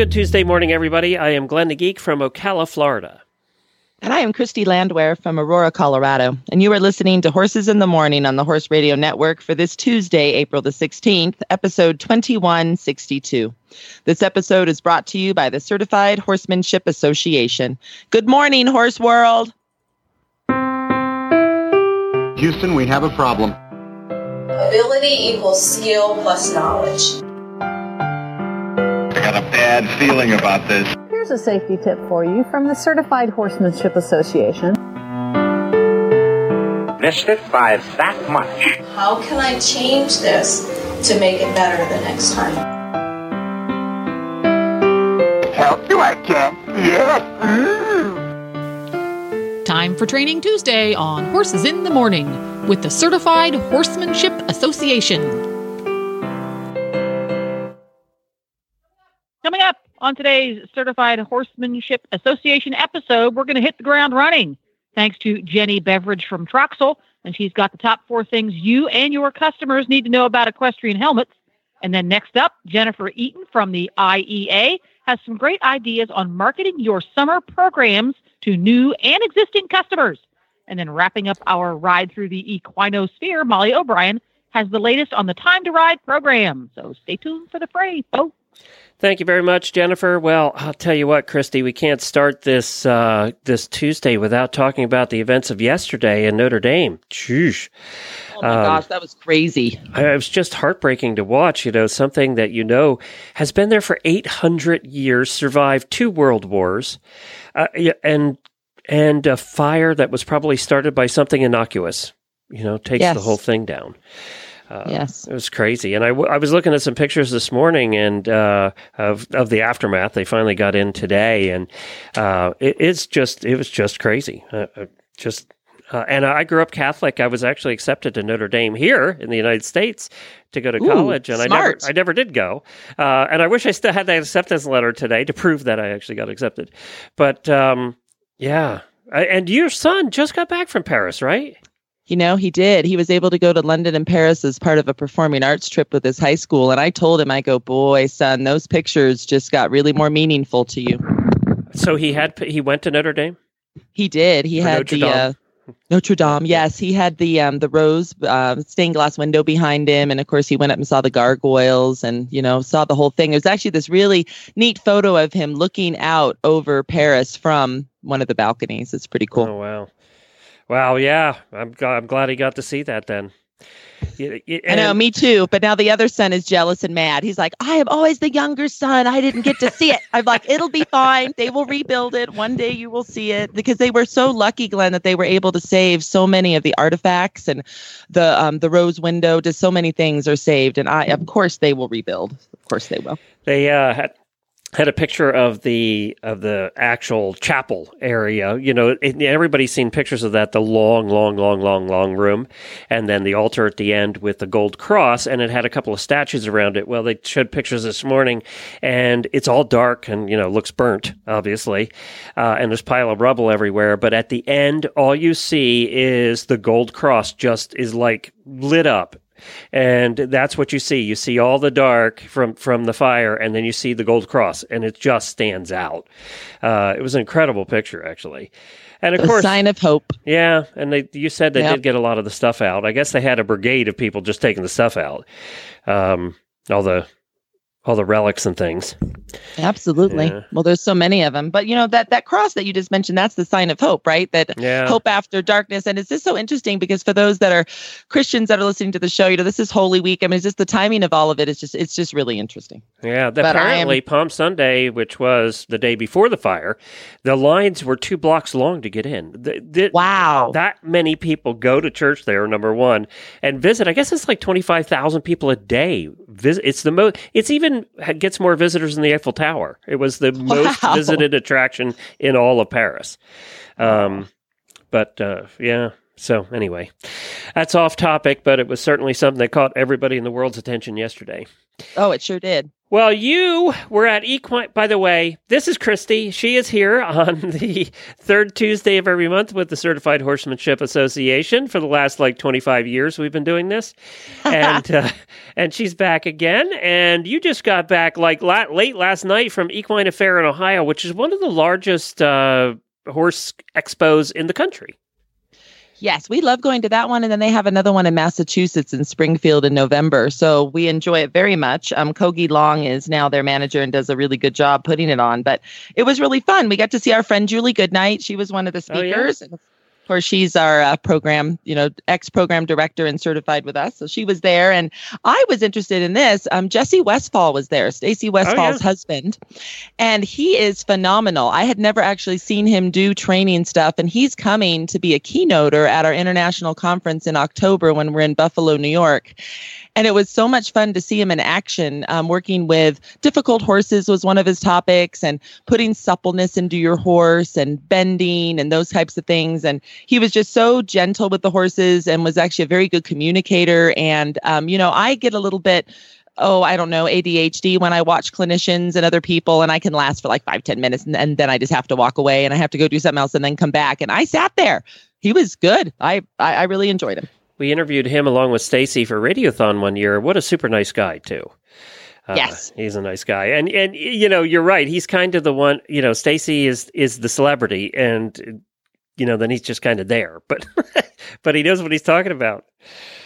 Good Tuesday morning, everybody. I am Glenn the Geek from Ocala, Florida. And I am Christy Landwehr from Aurora, Colorado. And you are listening to Horses in the Morning on the Horse Radio Network for this Tuesday, April the 16th, episode 2162. This episode is brought to you by the Certified Horsemanship Association. Good morning, Horse World. Houston, we have a problem. Ability equals skill plus knowledge. I got a bad feeling about this. Here's a safety tip for you from the Certified Horsemanship Association. Missed it by that much. How can I change this to make it better the next time? Help you, I can. Yes. Mm. Time for Training Tuesday on Horses in the Morning with the Certified Horsemanship Association. On today's Certified Horsemanship Association episode, we're going to hit the ground running. Thanks to Jenny Beveridge from Troxel, and she's got the top four things you and your customers need to know about equestrian helmets. And then next up, Jennifer Eaton from the IEA has some great ideas on marketing your summer programs to new and existing customers. And then wrapping up our ride through the equinosphere, Molly O'Brien has the latest on the Time to Ride program. So stay tuned for the fray, folks. Thank you very much, Jennifer. Well, I'll tell you what, Christy, we can't start this uh, this Tuesday without talking about the events of yesterday in Notre Dame. Sheesh. Oh my Um, gosh, that was crazy. I- It was just heartbreaking to watch. You know, something that you know has been there for 800 years, survived two world wars, uh, and and a fire that was probably started by something innocuous. You know, takes the whole thing down. Uh, Yes. It was crazy, and I, w- I was looking at some pictures this morning and uh, of of the aftermath. They finally got in today, and uh, it, it's just it was just crazy. Uh, uh, just uh, and I grew up Catholic. I was actually accepted to Notre Dame here in the United States to go to Ooh, college, and I never. I never did go. Uh, and I wish I still had that acceptance letter today to prove that I actually got accepted. But um, yeah, and your son just got back from Paris, right? You know, he did. He was able to go to London and Paris as part of a performing arts trip with his high school. And I told him, I go, boy, son, those pictures just got really more meaningful to you. So he had he went to Notre Dame. He did. He Or had Notre the uh, Notre Dame. Yes, he had the um, the rose uh, stained glass window behind him, and of course he went up and saw the gargoyles, and you know saw the whole thing. It was actually this really neat photo of him looking out over Paris from one of the balconies. It's pretty cool. Oh wow, wow, yeah. I'm I'm glad he got to see that then. Y- y- I know, and- me too. But now the other son is jealous and mad. He's like, I am always the younger son. I didn't get to see it. I'm like, it'll be fine. They will rebuild it. One day you will see it. Because they were so lucky, Glenn, that they were able to save so many of the artifacts and the um, the rose window. Just so many things are saved. And I, of course, they will rebuild. Of course, they will. They uh, had had a picture of the of the actual chapel area. You know, it, everybody's seen pictures of that. The long, long, long, long, long room, and then the altar at the end with the gold cross, and it had a couple of statues around it. Well, they showed pictures this morning, and it's all dark and you know looks burnt, obviously, uh, and there's pile of rubble everywhere. But at the end, all you see is the gold cross just is like lit up and that's what you see. You see all the dark from from the fire, and then you see the gold cross, and it just stands out. Uh, it was an incredible picture, actually. And of A course, sign of hope. yeah. And they, you said they Yep. did get a lot of the stuff out. I guess they had a brigade of people just taking the stuff out, um, all the all the relics and things. Absolutely. Yeah. Well, there's so many of them. But you know that that cross that you just mentioned, that's the sign of hope, right? That Yeah. hope after darkness. And it's just so interesting because for those that are Christians that are listening to the show, you know, this is Holy Week. I mean, it's just the timing of all of it is just it's just really interesting. Yeah, But I am- Palm Sunday, which was the day before the fire, the lines were two blocks long to get in. The- the- Wow. that many people go to church there. Number one, and visit. I guess it's like twenty five thousand people a day visit. It's the most. It's even gets more visitors than the Eiffel Tower. It was the most visited attraction in all of Paris. Um, but uh, yeah. So anyway, that's off topic, but it was certainly something that caught everybody in the world's attention yesterday. Oh, it sure did. Well, you were at Equine. By the way, this is Christy. She is here on the third Tuesday of every month with the Certified Horsemanship Association. For the last like 25 years, we've been doing this, and uh, and she's back again. And you just got back like la- late last night from Equine Affaire in Ohio, which is one of the largest uh, horse expos in the country. Yes, we love going to that one, and then they have another one in Massachusetts in Springfield in November. So we enjoy it very much. Um, Kogi Long is now their manager and does a really good job putting it on. But it was really fun. We got to see our friend Julie Goodnight. She was one of the Oh, yeah? Course, she's our uh, program, you know, ex program director and certified with us. So she was there, and I was interested in this. Um, Jesse Westfall was there, Stacy Westfall's husband, and he is phenomenal. I had never actually seen him do training stuff, and he's coming to be a keynoter at our international conference in October when we're in Buffalo, New York. And it was so much fun to see him in action. Um, working with difficult horses was one of his topics, and putting suppleness into your horse and bending and those types of things. And he was just so gentle with the horses and was actually a very good communicator. And, um, you know, I get a little bit oh, I don't know, ADHD when I watch clinicians and other people, and I can last for like five, ten minutes, and, and then I just have to walk away and I have to go do something else and then come back. And I sat there. He was good. I I, I really enjoyed him. We interviewed him along with Stacy for Radiothon one year. What a super nice guy too. Uh, Yes. he's a nice guy, and and you know you're right. He's kind of the one. You know, Stacy is is the celebrity, and you know then he's just kind of there, but but he knows what he's talking about.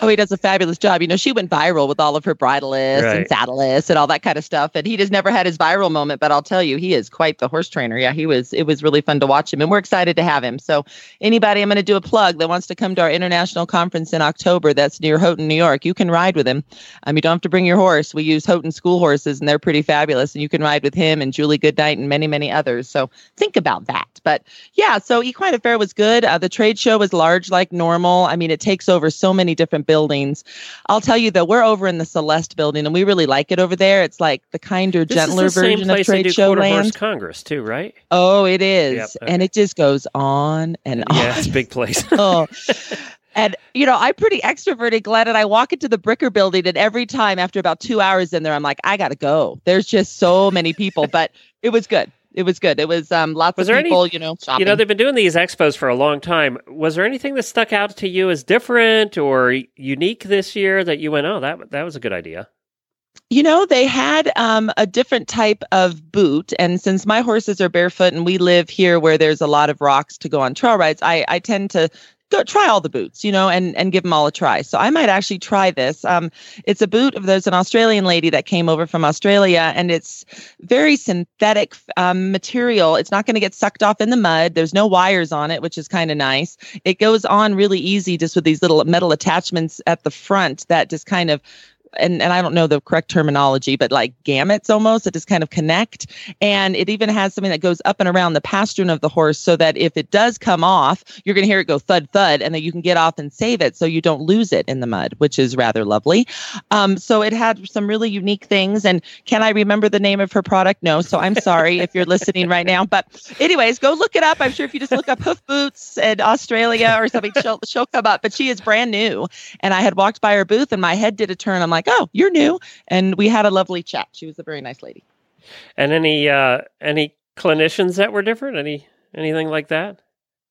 Oh, he does a fabulous job. You know, she went viral with all of her bridleless Right. and saddleless and all that kind of stuff. And he just never had his viral moment. But I'll tell you, he is quite the horse trainer. Yeah, he was. It was really fun to watch him, and we're excited to have him. So, anybody, I'm going to do a plug that wants to come to our international conference in October. That's near Houghton, New York. You can ride with him. Um, you don't have to bring your horse. We use Houghton school horses, and they're pretty fabulous. And you can ride with him and Julie Goodnight and many, many others. So think about that. But yeah, so Equine Affaire was good. Uh, the trade show was large like normal. I mean, it takes over so many different buildings. I'll tell you though, we're over in the Celeste building, and we really like it over there. It's like the kinder, This gentler is the same version of place they trade do show quarter horse land. congress too, right? Oh, it is, Yep, and it just goes on and on. Yeah, it's a big place. oh. And you know, I'm pretty extroverted, Glenn, and I walk into the Bricker building, and every time after about two hours in there, I'm like, I gotta go. There's just so many people, but it was good. It was good. It was um lots Was of there any- people, you know, shopping. You know, they've been doing these expos for a long time. Was there anything that stuck out to you as different or unique this year that you went, "Oh, that that was a good idea"? You know, they had um, a different type of boot. And since my horses are barefoot and we live here where there's a lot of rocks to go on trail rides, I, I tend to go try all the boots, you know, and, and give them all a try. So I might actually try this. Um, it's a boot of there's an Australian lady that came over from Australia and it's very synthetic um, material. It's not going to get sucked off in the mud. There's no wires on it, which is kind of nice. It goes on really easy just with these little metal attachments at the front that just kind of and, and I don't know the correct terminology, but like gamuts almost that just kind of connect. And it even has something that goes up and around the pastern of the horse so that if it does come off, you're going to hear it go thud thud and then you can get off and save it so you don't lose it in the mud, which is rather lovely. Um, so it had some really unique things. And can I remember the name of her product? No. So I'm sorry if you're listening right now. But anyways, go look it up. I'm sure if you just look up hoof boots in Australia or something, she'll, she'll come up. But she is brand new. And I had walked by her booth and my head did a turn. I'm like, oh, you're new. And we had a lovely chat. She was a very nice lady. And any uh, any clinicians that were different? Any anything like that?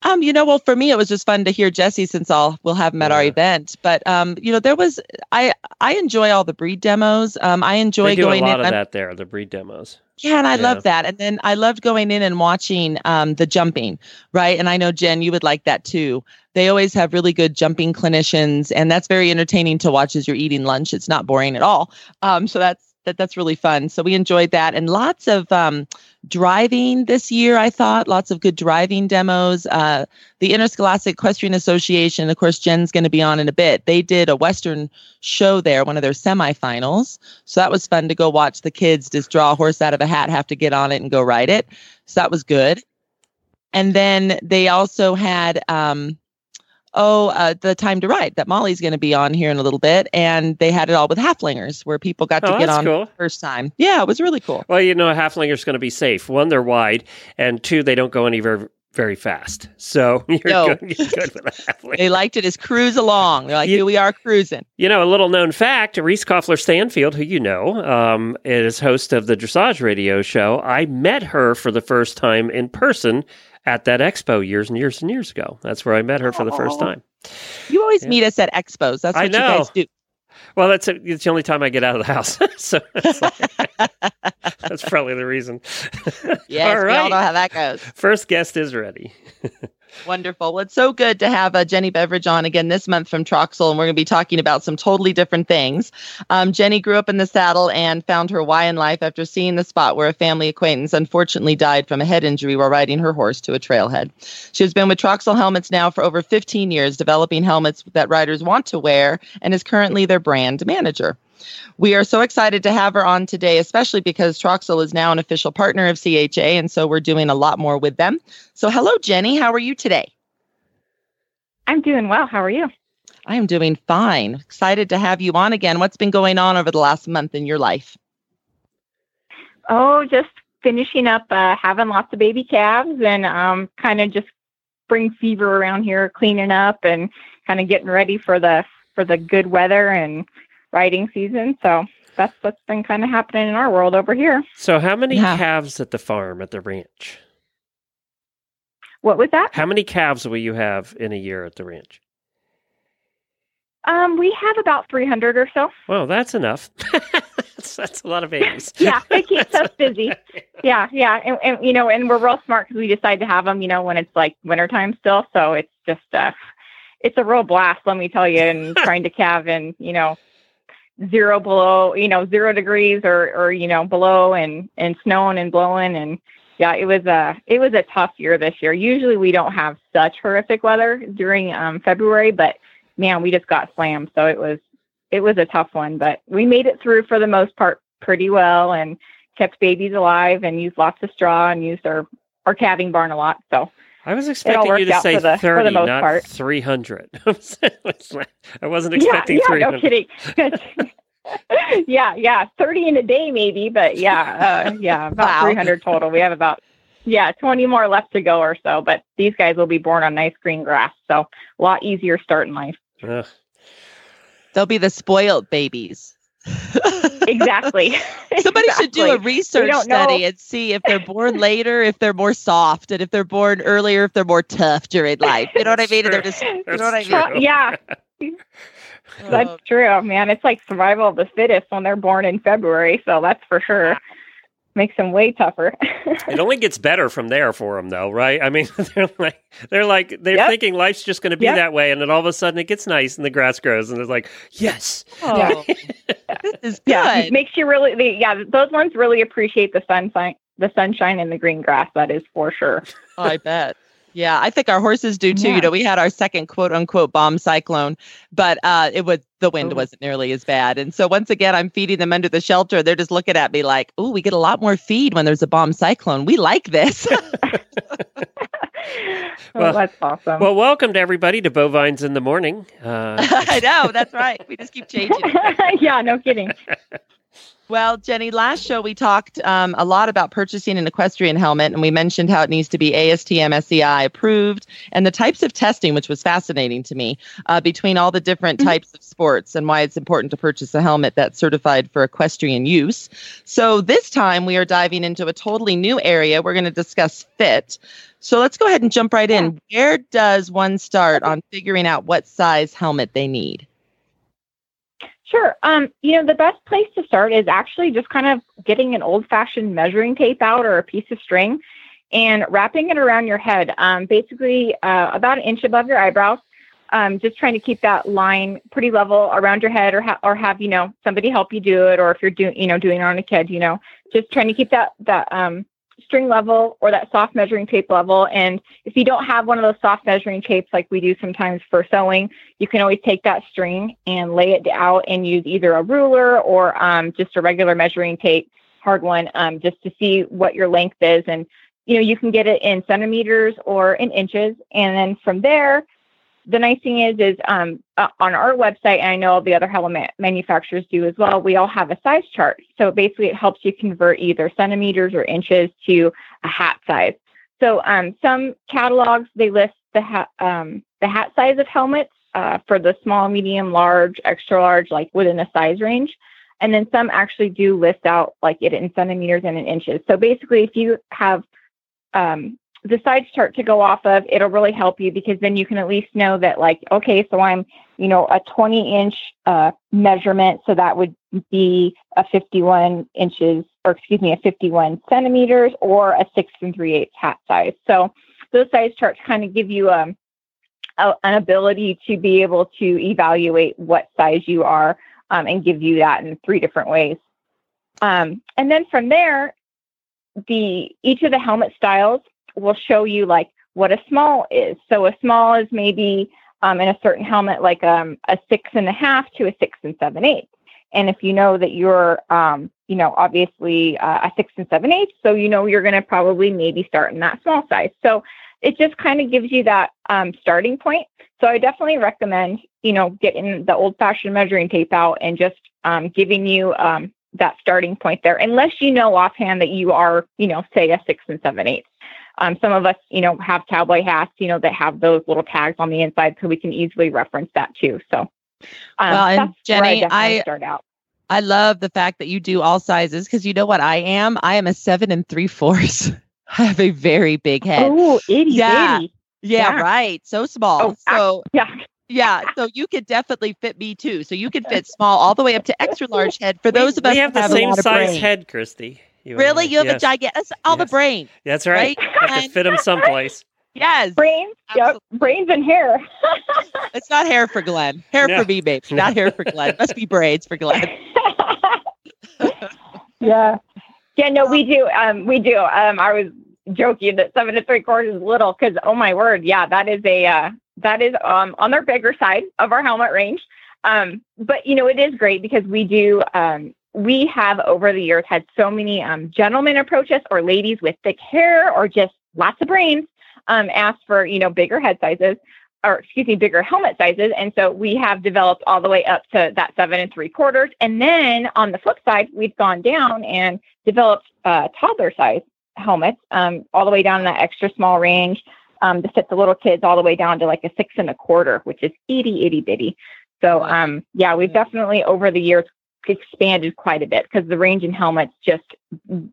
Um, you know, well, for me, it was just fun to hear Jesse since I'll we'll have him at our event. But um, you know, there was I I enjoy all the breed demos. Um, I enjoy do a going lot in. of I'm- that there, the breed demos. Yeah, and I Yeah. love that. And then I loved going in and watching um, the jumping, right? And I know Jen, you would like that too. They always have really good jumping clinicians, and that's very entertaining to watch as you're eating lunch. It's not boring at all. Um, so that's that that's really fun. So we enjoyed that, and lots of um, driving this year. I thought lots of good driving demos. Uh, the Interscholastic Equestrian Association, of course, Jen's going to be on in a bit. They did a Western show there, one of their semifinals. So that was fun to go watch the kids just draw a horse out of a hat, have to get on it and go ride it. So that was good. And then they also had um, oh, uh, the time to ride that Molly's going to be on here in a little bit, and they had it all with Haflingers where people got to Oh, get on cool. first time. Yeah, it was really cool. Well, you know, a Haflinger's going to be safe. One, they're wide, and two, they don't go any very, very fast. So you're, No. good, you're good with. They liked it as cruise along. They're like, You- here we are cruising. You know, a little known fact Reese Koffler Stanfield, who you know, um, is host of the Dressage Radio show. I met her for the first time in person at that expo years and years and years ago. That's where I met her for the first Oh. time. You always Yeah. meet us at expos. That's what you guys do. Well, that's it's the only time I get out of the house. so like- that's probably the reason. Yes, All we all right. know how that goes. First guest is ready. Wonderful. Well, it's so good to have uh, Jenny Beveridge on again this month from Troxel, and we're going to be talking about some totally different things. Um, Jenny grew up in the saddle and found her why in life after seeing the spot where a family acquaintance unfortunately died from a head injury while riding her horse to a trailhead. She has been with Troxel Helmets now for over 15 years, developing helmets that riders want to wear, and is currently their brand manager. We are so excited to have her on today, especially because Troxel is now an official partner of CHA, and so we're doing a lot more with them. So, hello, Jenny. How are you today? I'm doing well. How are you? I am doing fine. Excited to have you on again. What's been going on over the last month in your life? Oh, just finishing up uh, having lots of baby calves and um, kind of just spring fever around here, cleaning up and kind of getting ready for the for the good weather and riding season. So that's what's been kind of happening in our world over here. So, how many Yeah. calves at the farm at the ranch? What was that? How many calves will you have in a year at the ranch? Um, we have about 300 or so. Well, that's enough. that's, that's a lot of babies. yeah, it keeps us busy. Yeah, yeah, and, and you know, and we're real smart because we decide to have them, you know, when it's like wintertime still. So it's just uh, it's a real blast, let me tell you. And trying to calve in, you know, zero below, you know, zero degrees or or you know below, and and snowing and blowing, and yeah, it was a it was a tough year this year. Usually we don't have such horrific weather during um, February, but man, we just got slammed. So it was it was a tough one, but we made it through for the most part pretty well and kept babies alive and used lots of straw and used our our calving barn a lot. So I was expecting you to say for the- for the 30, most not part. 300. I wasn't yeah, expecting yeah, 300. no kidding. yeah, yeah, thirty in a day maybe, but yeah, uh, yeah, about Wow. three hundred total. We have about yeah twenty more left to go or so, but these guys will be born on nice green grass, so a lot easier start in life. Ugh. They'll be the spoiled babies. Exactly. Somebody should do a research don't know. study and see if they're born later, if they're more soft, and if they're born earlier, if they're more tough during life. You know what I mean? They're just, you know what I mean? yeah, Oh, That's true, man. It's like survival of the fittest when they're born in February, so that's for sure. Makes them way tougher. It only gets better from there for them, though, right? I mean, they're like they're like they're Yep. thinking life's just going to be Yep. that way, and then all of a sudden it gets nice and the grass grows, and it's like, yes, oh, this is yeah, good. makes you really. The, yeah, those ones really appreciate the sunshine, the sunshine and the green grass. That is for sure. I bet. Yeah, I think our horses do too. Yeah. You know, we had our second quote unquote bomb cyclone, but uh, it was the wind Oh. wasn't nearly as bad. And so once again, I'm feeding them under the shelter. They're just looking at me like, "Oh, we get a lot more feed when there's a bomb cyclone. We like this." oh, Well- that's awesome. Well, welcome to everybody to Bovines in the Morning. Uh, I know that's right. We just keep changing. yeah, no kidding. Well, Jenny, last show we talked um, a lot about purchasing an equestrian helmet, and we mentioned how it needs to be ASTM SEI approved and the types of testing, which was fascinating to me, uh, between all the different Mhm. types of sports and why it's important to purchase a helmet that's certified for equestrian use. So this time we are diving into a totally new area. We're going to discuss fit. So let's go ahead and jump right in. Where does one start on figuring out what size helmet they need? Sure. Um, you know, the best place to start is actually just kind of getting an old fashioned measuring tape out or a piece of string and wrapping it around your head, um, basically uh, about an inch above your eyebrows. Um, just trying to keep that line pretty level around your head, or ha- or have you know somebody help you do it, or if you're doing you know doing it on a kid, you know, just trying to keep that that um, string level or that soft measuring tape level. And if you don't have one of those soft measuring tapes like we do sometimes for sewing, you can always take that string and lay it out and use either a ruler or um, just a regular measuring tape, hard one, um, just to see what your length is. And, you know, you can get it in centimeters or in inches. And then from there, the nice thing is, is um, uh, on our website, and I know all the other helmet manufacturers do as well. We all have a size chart, so basically it helps you convert either centimeters or inches to a hat size. So um, some catalogs they list the hat um, the hat size of helmets uh, for the small, medium, large, extra large, like within a size range. And then some actually do list out like it in centimeters and in inches. So basically, if you have um, the size chart to go off of, it'll really help you because then you can at least know that, like, okay, so I'm, you know, a 20 inch uh, measurement. So that would be a 51 inches, or excuse me, a 51 centimeters or a six and three eighths hat size. So those size charts kind of give you um, a, an ability to be able to evaluate what size you are um, and give you that in three different ways. Um, and then from there, the each of the helmet styles will show you like what a small is. So a small is maybe um, in a certain helmet like um, a six and a half to a six and seven eighths. And if you know that you're, um, you know, obviously uh, a six and seven eighths, so you know you're going to probably maybe start in that small size. So it just kind of gives you that um, starting point. So I definitely recommend, you know, getting the old fashioned measuring tape out and just um, giving you um, that starting point there, unless you know offhand that you are, you know, say a six and seven eighths. Um, some of us, you know, have cowboy hats, you know, that have those little tags on the inside, so we can easily reference that too. So, um, well, and Jenny, I, I start out. I love the fact that you do all sizes because you know what I am. I am a seven and three fourths. I have a very big head. Oh, itty yeah. bitty. Yeah, Yeah. right. So small. Oh, so yeah. Yeah, so you could definitely fit me too. So you could fit small all the way up to extra large head for those of us we who have the have same a lot of size brain. head, Christy. You Really, you have Yes. a gigantic. That's all the brain. That's right. right? Have to fit them someplace. Yes, Brains, yep, brains and hair. it's not hair for Glenn. Hair No. for me, babe. Not hair for Glenn. Must be braids for Glenn. yeah. Yeah, no, we do. Um, we do. Um, I was joking that seven to three quarters is little because oh my word, yeah, that is a uh, that is um on their bigger side of our helmet range. Um, but you know, it is great because we do um we have over the years had so many um gentlemen approach us or ladies with thick hair or just lots of brains um ask for, you know, bigger head sizes or excuse me, bigger helmet sizes. And so we have developed all the way up to that seven and three quarters. And then on the flip side, we've gone down and developed uh, toddler size helmets, um, all the way down in that extra small range um, to fit the little kids, all the way down to like a six and a quarter, which is itty itty bitty. So um, yeah, we've definitely over the years expanded quite a bit because the range in helmets just,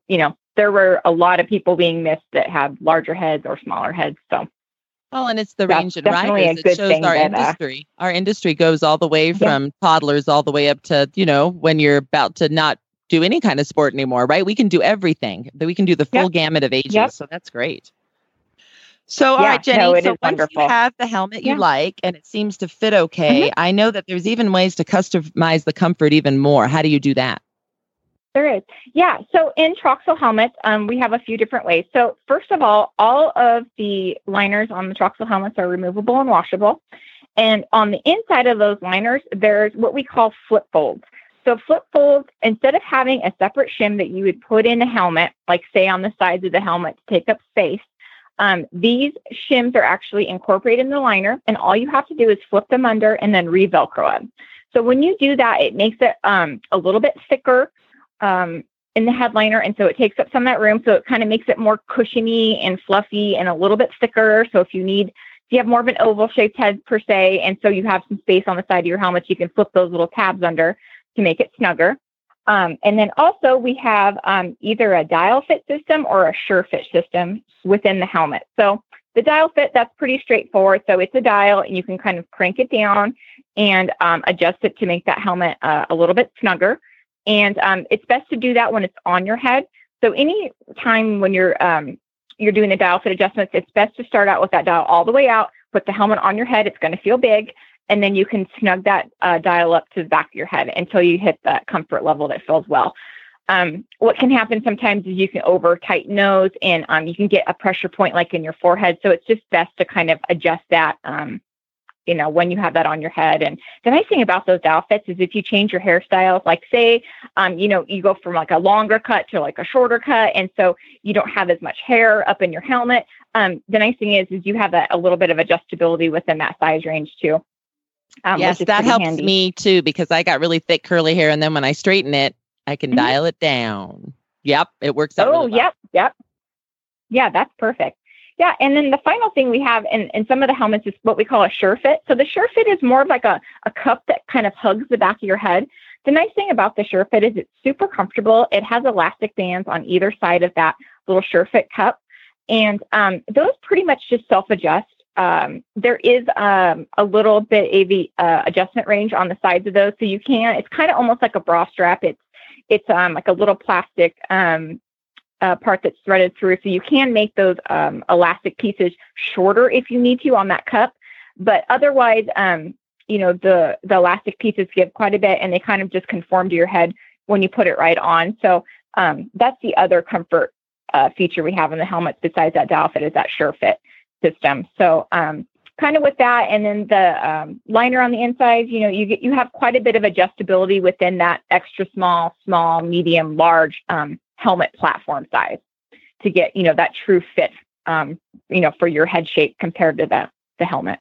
you know, there were a lot of people being missed that have larger heads or smaller heads. So Well, and it's the range and definitely riders good shows our that, uh, industry. Our industry goes all the way from toddlers all the way up to, you know, when you're about to not do any kind of sport anymore, right? We can do everything. That we can do the full Yep. gamut of ages. Yep. So that's great. So, all Yeah, right, Jenny. no, so once wonderful. you have the helmet you Yeah. like and it seems to fit okay, Mm-hmm. I know that there's even ways to customize the comfort even more. How do you do that? There is. Yeah. So in Troxel helmets, um, we have a few different ways. So first of all, all of the liners on the Troxel helmets are removable and washable. And on the inside of those liners, there's what we call flip folds. So flip folds, instead of having a separate shim that you would put in a helmet, like say on the sides of the helmet to take up space, um, these shims are actually incorporated in the liner, and all you have to do is flip them under and then re-Velcro them. So when you do that, it makes it um, a little bit thicker um, in the headliner, and so it takes up some of that room. So it kind of makes it more cushiony and fluffy and a little bit thicker. So if you need, if you have more of an oval shaped head per se, and so you have some space on the side of your helmet, you can flip those little tabs under to make it snugger. Um, and then also we have um, either a dial fit system or a sure fit system within the helmet. So the dial fit, that's pretty straightforward. So it's a dial and you can kind of crank it down and um, adjust it to make that helmet uh, a little bit snugger. And um, it's best to do that when it's on your head. So any time when you're um, you're doing the dial fit adjustments, it's best to start out with that dial all the way out, put the helmet on your head. It's going to feel big. And then you can snug that uh, dial up to the back of your head until you hit that comfort level that feels well. Um, what can happen sometimes is you can over tighten those and um, you can get a pressure point like in your forehead. So it's just best to kind of adjust that um, you know, when you have that on your head. And the nice thing about those outfits is if you change your hairstyles, like say, um, you know, you go from like a longer cut to like a shorter cut, and so you don't have as much hair up in your helmet. Um, the nice thing is, is you have that a little bit of adjustability within that size range too. Um, yes, that helps handy. me too because I got really thick curly hair, and then when I straighten it, I can mm-hmm. dial it down. Yep, it works out. Oh, really well. yep, yep. Yeah, that's perfect. Yeah, and then the final thing we have in, in some of the helmets is what we call a sure fit. So the sure fit is more of like a, a cup that kind of hugs the back of your head. The nice thing about the sure fit is it's super comfortable. It has elastic bands on either side of that little sure fit cup. And um, those pretty much just self adjust. Um, there is um, a little bit of the uh, adjustment range on the sides of those, so you can. It's kind of almost like a bra strap. It's it's um, like a little plastic um, uh, part that's threaded through. So you can make those um, elastic pieces shorter if you need to on that cup. But otherwise, um, you know, the, the elastic pieces give quite a bit and they kind of just conform to your head when you put it right on. So that's the other comfort uh, feature we have in the helmets besides that dial fit is that sure fit system. So um, kind of with that and then the um, liner on the inside you know you get you have quite a bit of adjustability within that extra small small medium large um, helmet platform size to get you know that true fit um, you know for your head shape compared to the the helmet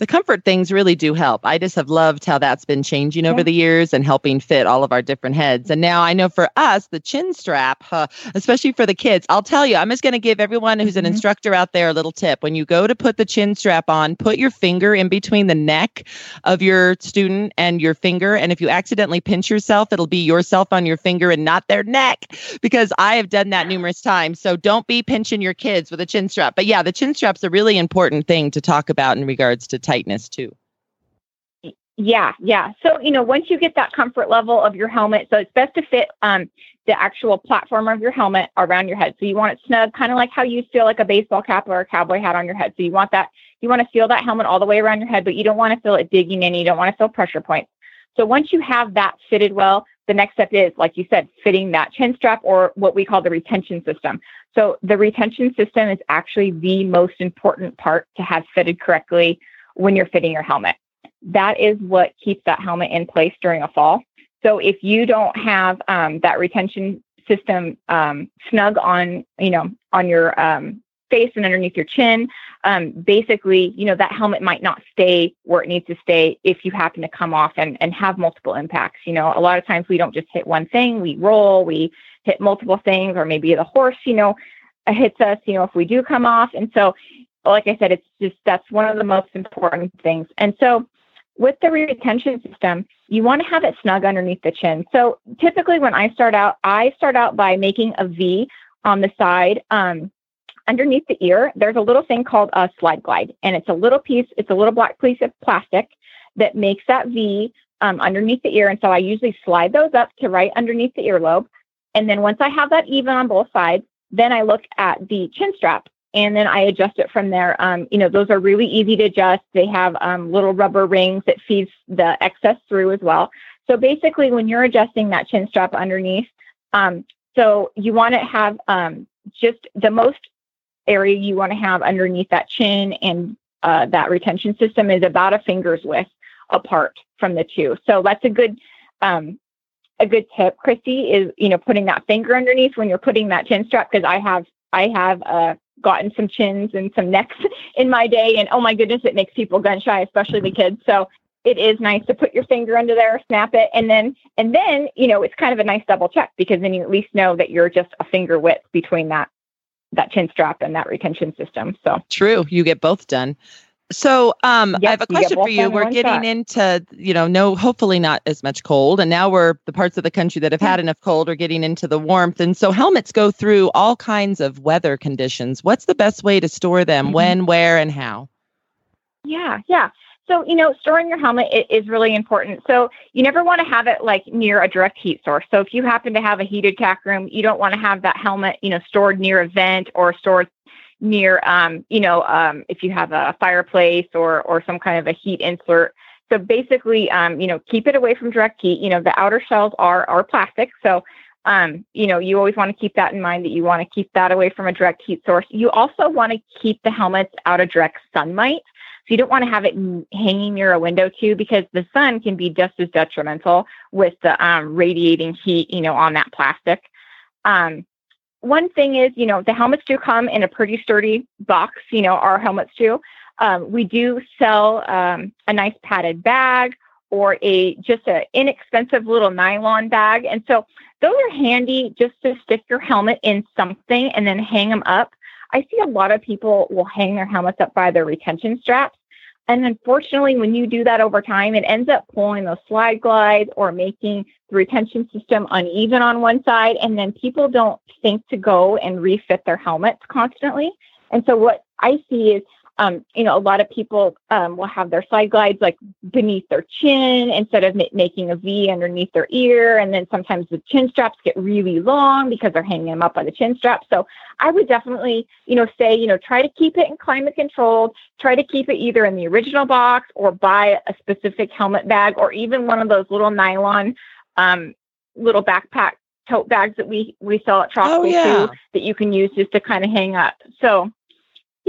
the comfort things really do help. I just have loved how that's been changing over the years and helping fit all of our different heads. And now I know for us, the chin strap, uh, especially for the kids, I'll tell you, I'm just going to give everyone who's an mm-hmm. instructor out there a little tip. When you go to put the chin strap on, put your finger in between the neck of your student and your finger. And if you accidentally pinch yourself, it'll be yourself on your finger and not their neck because I have done that numerous times. So don't be pinching your kids with a chin strap. But yeah, the chin strap's a really important thing to talk about in regards to tightness too. Yeah, yeah. So, you know, once you get that comfort level of your helmet, so it's best to fit um, the actual platform of your helmet around your head. So you want it snug, kind of like how you feel like a baseball cap or a cowboy hat on your head. So you want that, you want to feel that helmet all the way around your head, but you don't want to feel it digging in. You don't want to feel pressure points. So once you have that fitted well, the next step is, like you said, fitting that chin strap or what we call the retention system. So the retention system is actually the most important part to have fitted correctly when you're fitting your helmet. That is what keeps that helmet in place during a fall. So if you don't have um, that retention system um, snug on, you know, on your um, face and underneath your chin, um, basically, you know, that helmet might not stay where it needs to stay if you happen to come off and, and have multiple impacts. You know, a lot of times we don't just hit one thing, we roll, we hit multiple things, or maybe the horse, you know, hits us, you know, if we do come off. And so like I said, it's just that's one of the most important things. And so with the retention system, you want to have it snug underneath the chin. So typically when I start out, I start out by making a V on the side. Um, underneath the ear, there's a little thing called a slide glide, and it's a little piece, it's a little black piece of plastic that makes that V um, underneath the ear. And so I usually slide those up to right underneath the earlobe. And then once I have that even on both sides, then I look at the chin strap and then I adjust it from there. Um, you know, those are really easy to adjust. They have um, little rubber rings that feeds the excess through as well. So basically, when you're adjusting that chin strap underneath, um, so you want to have um, just the most area you want to have underneath that chin and uh, that retention system is about a finger's width apart from the two. So that's a good um, a good tip, Christy, is you know putting that finger underneath when you're putting that chin strap because I have I have a gotten some chins and some necks in my day. And oh my goodness, it makes people gun shy, especially the kids. So it is nice to put your finger under there, snap it, and then and then you know it's kind of a nice double check because then you at least know that you're just a finger width between that that chin strap and that retention system. So true, you get both done. So, um, I have a question for you. We're getting shot. into, you know, no, hopefully not as much cold. And now we're the parts of the country that have had enough cold are getting into the warmth. And so helmets go through all kinds of weather conditions. What's the best way to store them? Mm-hmm. When, where, and how? Yeah, yeah. So, you know, storing your helmet is really important. So, you never want to have it like near a direct heat source. So, if you happen to have a heated tack room, you don't want to have that helmet, you know, stored near a vent or stored near, um, you know, um, if you have a fireplace or or some kind of a heat insert. So basically, um, you know, keep it away from direct heat. You know, the outer shells are are plastic, so um, you know, you always want to keep that in mind that you want to keep that away from a direct heat source. You also want to keep the helmets out of direct sunlight. So you don't want to have it hanging near a window too, because the sun can be just as detrimental with the um, radiating heat, you know, on that plastic. Um, one thing is, you know, the helmets do come in a pretty sturdy box. You know, our helmets do. Um, we do sell um, a nice padded bag or a just an inexpensive little nylon bag, and so those are handy just to stick your helmet in something and then hang them up. I see a lot of people will hang their helmets up by their retention straps. And unfortunately, when you do that over time, it ends up pulling those slide glides or making the retention system uneven on one side. And then people don't think to go and refit their helmets constantly. And so what I see is um, you know, a lot of people um, will have their slide glides like beneath their chin instead of making a V underneath their ear. And then sometimes the chin straps get really long because they're hanging them up by the chin strap. So I would definitely, you know, say, you know, try to keep it in climate controlled, try to keep it either in the original box or buy a specific helmet bag or even one of those little nylon um, little backpack tote bags that we we sell at Troxel oh, yeah. too that you can use just to kind of hang up. So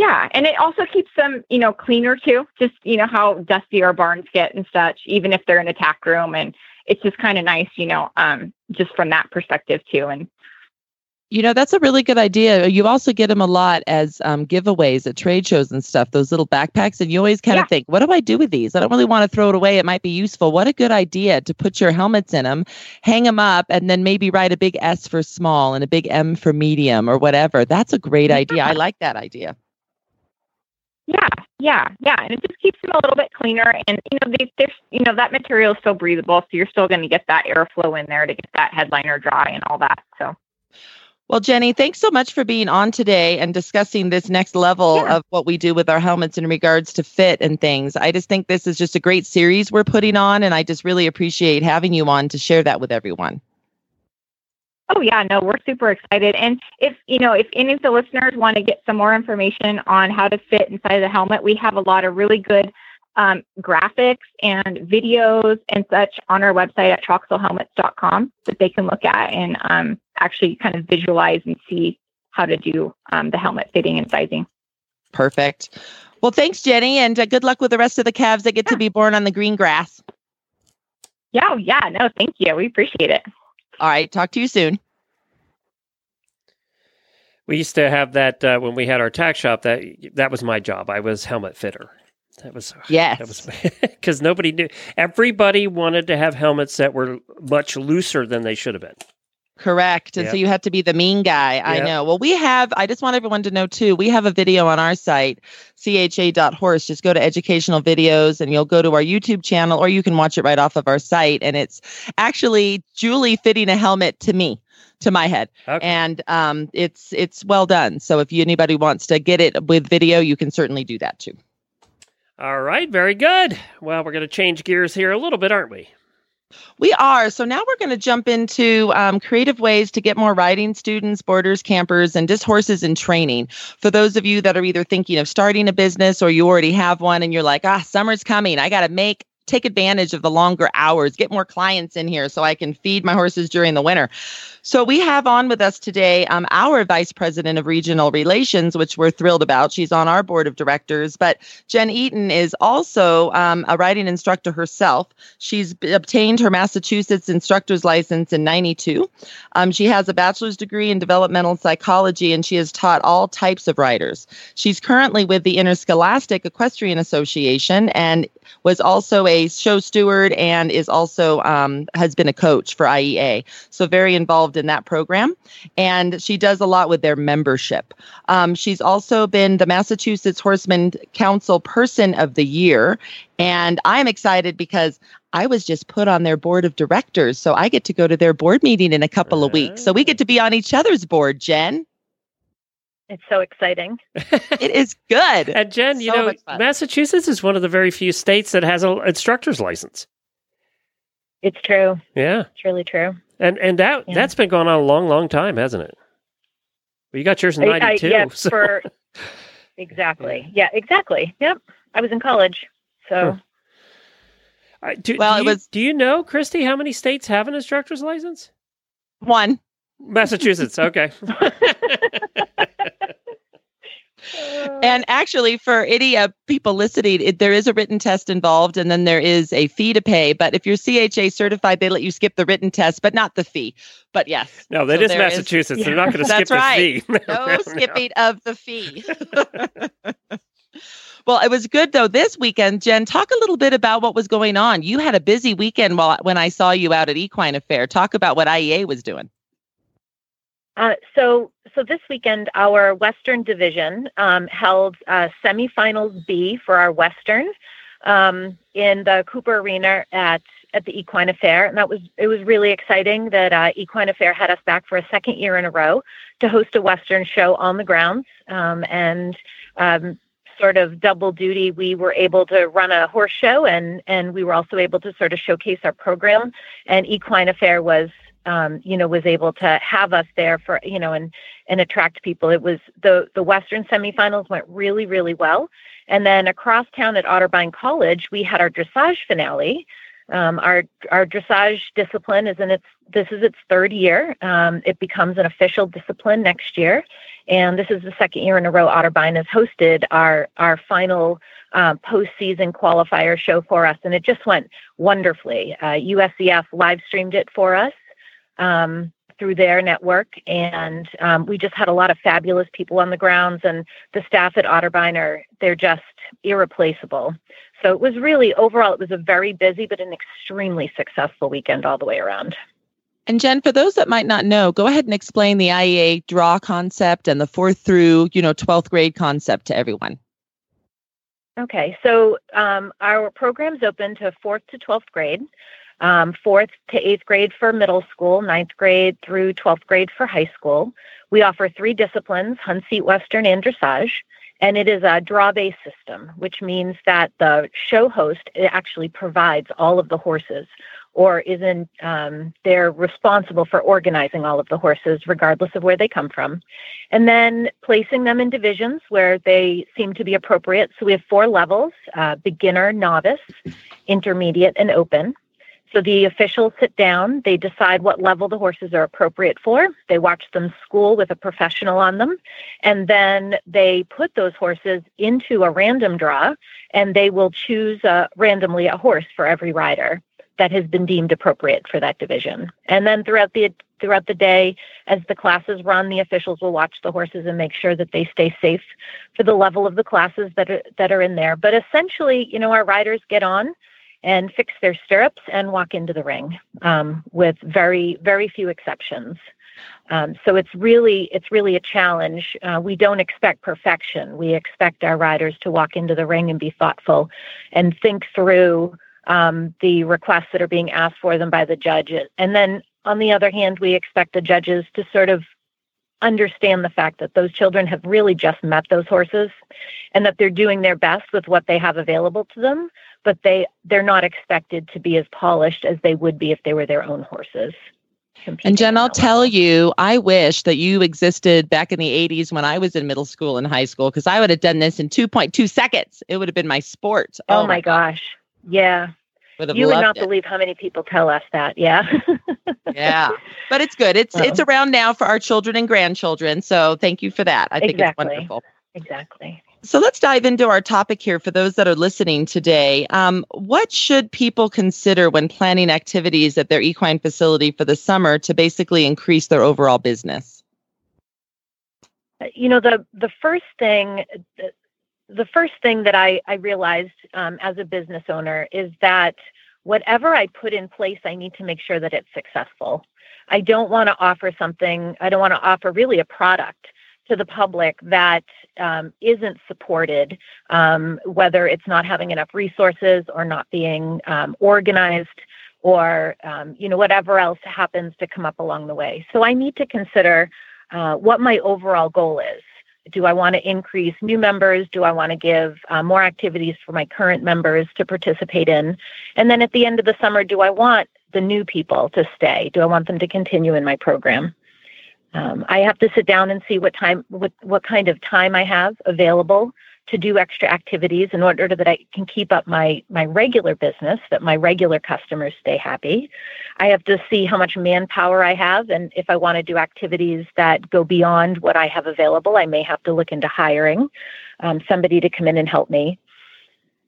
yeah, and it also keeps them, you know, cleaner too. Just you know how dusty our barns get and such, even if they're in a tack room, and it's just kind of nice, you know, um, just from that perspective too. And you know, that's a really good idea. You also get them a lot as um, giveaways at trade shows and stuff, those little backpacks. And you always kind Yeah. of think, what do I do with these? I don't really want to throw it away. It might be useful. What a good idea to put your helmets in them, hang them up, and then maybe write a big S for small and a big M for medium or whatever. That's a great idea. I like that idea. Yeah, yeah, yeah, and it just keeps them a little bit cleaner. And you know, they, there's you know that material is still breathable, so you're still going to get that airflow in there to get that headliner dry and all that. So Well, Jenny, thanks so much for being on today and discussing this next level Yeah. of what we do with our helmets in regards to fit and things. I just think this is just a great series we're putting on, and I just really appreciate having you on to share that with everyone. Oh yeah, no, we're super excited. And if you know, if any of the listeners want to get some more information on how to fit inside the helmet, we have a lot of really good um, graphics and videos and such on our website at troxelhelmets.com that they can look at and um, actually kind of visualize and see how to do um, the helmet fitting and sizing. Perfect. Well, thanks, Jenny, and uh, good luck with the rest of the calves that get to be born on the green grass. Yeah, oh, yeah, no, thank you. We appreciate it. All right, talk to you soon. We used to have that uh, when we had our tack shop. That that was my job. I was helmet fitter. That was Yes. That was because nobody knew. Everybody wanted to have helmets that were much looser than they should have been. Correct. And so you have to be the mean guy. I know. Well, we have, I just want everyone to know too, we have a video on our site, cha.horse. Just go to educational videos and you'll go to our YouTube channel or you can watch it right off of our site. And it's actually Julie fitting a helmet to me. To my head, Okay. and um, it's it's well done. So if you, anybody wants to get it with video, you can certainly do that too. All right, very good. Well, we're going to change gears here a little bit, aren't we? We are. So now we're going to jump into um, creative ways to get more riding students, boarders, campers, and just horses in training. For those of you that are either thinking of starting a business or you already have one and you're like, ah, summer's coming. I got to make take advantage of the longer hours, get more clients in here so I can feed my horses during the winter. So we have on with us today um, our vice president of regional relations, which we're thrilled about. She's on our board of directors, but Jen Eaton is also um, a riding instructor herself. She's obtained her Massachusetts instructor's license in 92. Um, she has a bachelor's degree in developmental psychology and she has taught all types of riders. She's currently with the Interscholastic Equestrian Association and was also a show steward and is also um, has been a coach for IEA. So very involved in that program, and she does a lot with their membership. Um, she's also been the Massachusetts Horseman Council Person of the Year, and I'm excited because I was just put on their board of directors, so I get to go to their board meeting in a couple of weeks. So we get to be on each other's board, Jen. It's so exciting. It is good. And Jen, you know. Massachusetts is one of the very few states that has an instructor's license. It's true. Yeah, It's really true. and and that Yeah. that's been going on a long, long time, hasn't it? Well, you got yours in I- I- '92. yeah, so- for exactly. Yeah, exactly. Yep. I was in college, so I- do, Well, do it you, was- Do you know, Christy, how many states have an instructor's license? One. Massachusetts. Okay. and actually, for any uh, people listening, it, there is a written test involved, and then there is a fee to pay. But if you're CHA certified, they let you skip the written test, but not the fee. But yes, no, that so is Massachusetts. Is, They're not going to skip right. the fee. no skipping of the fee. well, it was good though this weekend. Jen, talk a little bit about what was going on. You had a busy weekend while when I saw you out at Equine Affaire. Talk about what IEA was doing. Uh, so, so this weekend, our Western division um, held uh, semifinals B for our Western um, in the Cooper Arena at at the Equine Affaire, and that was it was really exciting that uh, Equine Affaire had us back for a second year in a row to host a Western show on the grounds, um, and um, sort of double duty. We were able to run a horse show, and and we were also able to sort of showcase our program. And Equine Affaire was um, you know, was able to have us there for, you know, and and attract people. It was the the Western semifinals went really, really well. And then across town at Otterbein College, we had our dressage finale. Um, our our dressage discipline is in its this is its third year. Um, it becomes an official discipline next year, and this is the second year in a row Otterbein has hosted our our final um, postseason qualifier show for us, and it just went wonderfully. Uh, USEF live streamed it for us, um, through their network. And um, we just had a lot of fabulous people on the grounds, and the staff at Otterbein are they're just irreplaceable. So it was really overall, it was a very busy but an extremely successful weekend all the way around. And Jen, for those that might not know, go ahead and explain the IEA draw concept and the fourth through, you know, 12th grade concept to everyone. Okay, so um, our program's open to fourth to 12th grade um, fourth to eighth grade for middle school, ninth grade through 12th grade for high school. We offer three disciplines hunt, seat, western, and dressage. And it is a draw based system, which means that the show host actually provides all of the horses or is in, um, they're responsible for organizing all of the horses, regardless of where they come from. And then placing them in divisions where they seem to be appropriate. So we have four levels uh, beginner, novice, intermediate, and open. So the officials sit down, they decide what level the horses are appropriate for, they watch them school with a professional on them, and then they put those horses into a random draw and they will choose uh, randomly a horse for every rider that has been deemed appropriate for that division. And then throughout the throughout the day as the classes run the officials will watch the horses and make sure that they stay safe for the level of the classes that are that are in there. But essentially, you know, our riders get on and fix their stirrups and walk into the ring um, with very very few exceptions. Um, so it's really it's really a challenge. Uh, we don't expect perfection. We expect our riders to walk into the ring and be thoughtful and think through um, the requests that are being asked for them by the judges. And then on the other hand we expect the judges to sort of understand the fact that those children have really just met those horses and that they're doing their best with what they have available to them but they they're not expected to be as polished as they would be if they were their own horses. And Jen, I'll tell you, I wish that you existed back in the 80s when I was in middle school and high school because I would have done this in 2.2 seconds. It would have been my sport. Oh, oh my gosh. Yeah. You would not it. believe how many people tell us that. Yeah. yeah. But it's good. It's oh. it's around now for our children and grandchildren. So thank you for that. I think exactly. it's wonderful. Exactly. So let's dive into our topic here for those that are listening today. Um, what should people consider when planning activities at their equine facility for the summer to basically increase their overall business? You know, the the first thing, the first thing that I I realized um, as a business owner is that whatever I put in place, I need to make sure that it's successful. I don't want to offer something. I don't want to offer really a product to the public that um, not supported, um, whether it's not having enough resources or not being um, organized or um, you know whatever else happens to come up along the way. So I need to consider uh, what my overall goal is. Do I want to increase new members? Do I want to give uh, more activities for my current members to participate in? And then at the end of the summer, do I want the new people to stay? Do I want them to continue in my program? Um, I have to sit down and see what time, what, what kind of time I have available to do extra activities in order that I can keep up my my regular business, that my regular customers stay happy. I have to see how much manpower I have and if I want to do activities that go beyond what I have available, I may have to look into hiring um, somebody to come in and help me.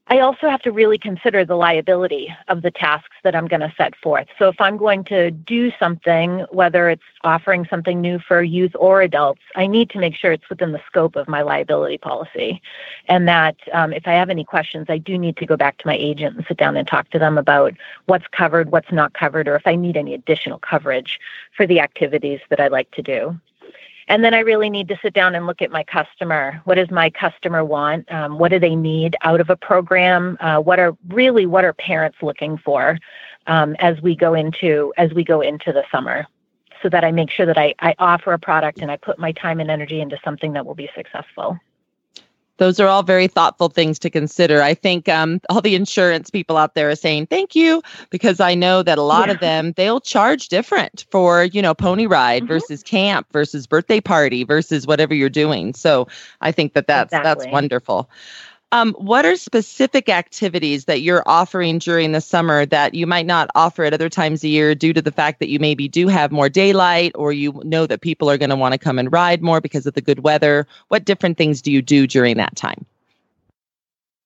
I also have to really consider the liability of the tasks that I'm going to set forth. So if I'm going to do something, whether it's offering something new for youth or adults, I need to make sure it's within the scope of my liability policy. And that um, if I have any questions, I do need to go back to my agent and sit down and talk to them about what's covered, what's not covered, or if I need any additional coverage for the activities that I like to do. And then I really need to sit down and look at my customer. What does my customer want? Um, what do they need out of a program? Uh, what are really what are parents looking for um, as we go into as we go into the summer? So that I make sure that I, I offer a product and I put my time and energy into something that will be successful those are all very thoughtful things to consider. I think um, all the insurance people out there are saying thank you because I know that a lot yeah. of them they'll charge different for you know pony ride mm-hmm. versus camp versus birthday party versus whatever you're doing. So I think that that's exactly. that's wonderful. Um, what are specific activities that you're offering during the summer that you might not offer at other times of year due to the fact that you maybe do have more daylight or you know that people are going to want to come and ride more because of the good weather? What different things do you do during that time?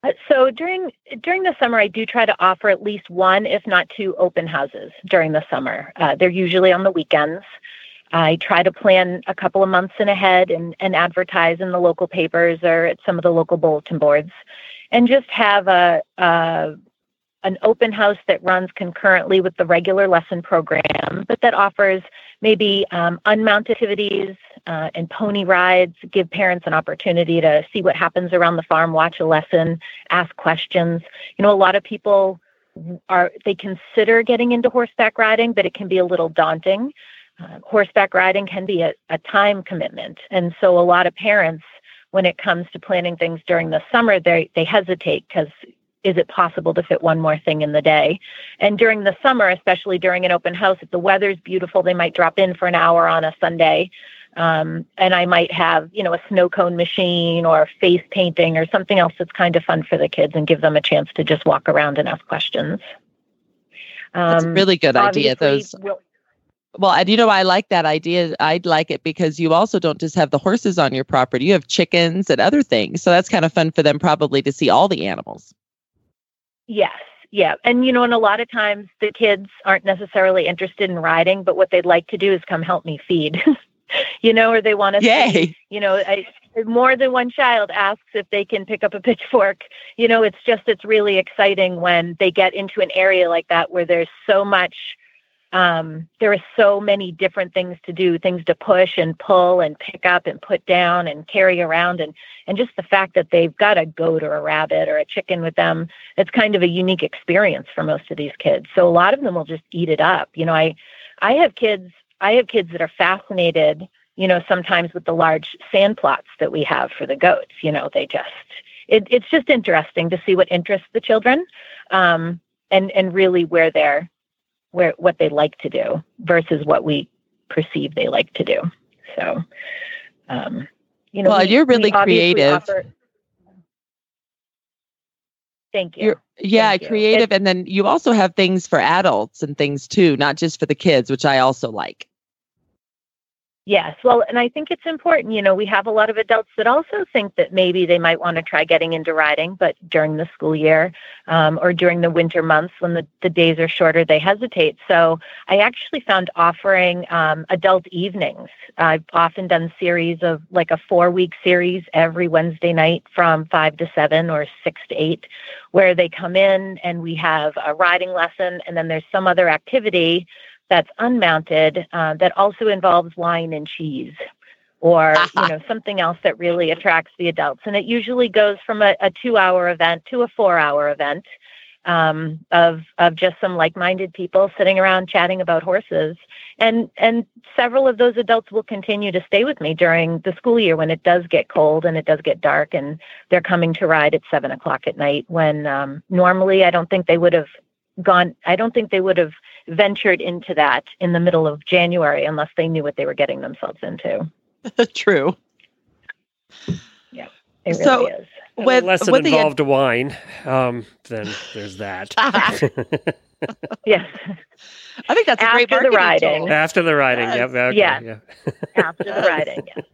Uh, so during during the summer, I do try to offer at least one, if not two, open houses during the summer. Uh, they're usually on the weekends. I try to plan a couple of months in ahead and, and advertise in the local papers or at some of the local bulletin boards and just have a, a an open house that runs concurrently with the regular lesson program, but that offers maybe um, unmounted activities uh, and pony rides, give parents an opportunity to see what happens around the farm, watch a lesson, ask questions. You know, a lot of people are they consider getting into horseback riding, but it can be a little daunting uh, horseback riding can be a, a time commitment. And so a lot of parents, when it comes to planning things during the summer, they, they hesitate because is it possible to fit one more thing in the day? And during the summer, especially during an open house, if the weather's beautiful, they might drop in for an hour on a Sunday. Um, and I might have, you know, a snow cone machine or face painting or something else that's kind of fun for the kids and give them a chance to just walk around and ask questions. Um, that's a really good idea. Those we'll, well, and you know, I like that idea. I'd like it because you also don't just have the horses on your property, you have chickens and other things. So that's kind of fun for them probably to see all the animals. Yes. Yeah. And, you know, and a lot of times the kids aren't necessarily interested in riding, but what they'd like to do is come help me feed, you know, or they want to, Yay. See, you know, I, more than one child asks if they can pick up a pitchfork. You know, it's just, it's really exciting when they get into an area like that where there's so much um, there are so many different things to do things to push and pull and pick up and put down and carry around. And and just the fact that they've got a goat or a rabbit or a chicken with them it's kind of a unique experience for most of these kids. So a lot of them will just eat it up. You know i i have kids i have kids that are fascinated you know sometimes with the large sand plots that we have for the goats. You know they just it, it's just interesting to see what interests the children um, and and really where they're where what they like to do versus what we perceive they like to do. So, um, you know, well, we, you're really creative. Offer... Thank you. You're, yeah, Thank creative, you. and then you also have things for adults and things too, not just for the kids, which I also like. Yes. Well, and I think it's important. You know, we have a lot of adults that also think that maybe they might want to try getting into riding, but during the school year um, or during the winter months when the, the days are shorter, they hesitate. So I actually found offering um, adult evenings. I've often done series of like a four week series every Wednesday night from five to seven or six to eight, where they come in and we have a riding lesson and then there's some other activity that's unmounted uh, that also involves wine and cheese or you know something else that really attracts the adults. And it usually goes from a, a two hour event to a four hour event um, of of just some like-minded people sitting around chatting about horses. And and several of those adults will continue to stay with me during the school year when it does get cold and it does get dark and they're coming to ride at seven o'clock at night when um, normally i don't think they would have gone i don't think they would have ventured into that in the middle of January unless they knew what they were getting themselves into. True. Yeah, it really so, is. with, unless it with involved the, wine, um, then there's that. yes. I think that's after a great the riding. Tool. After the riding, yes. yep. Okay, yes. Yeah. after the riding, yes.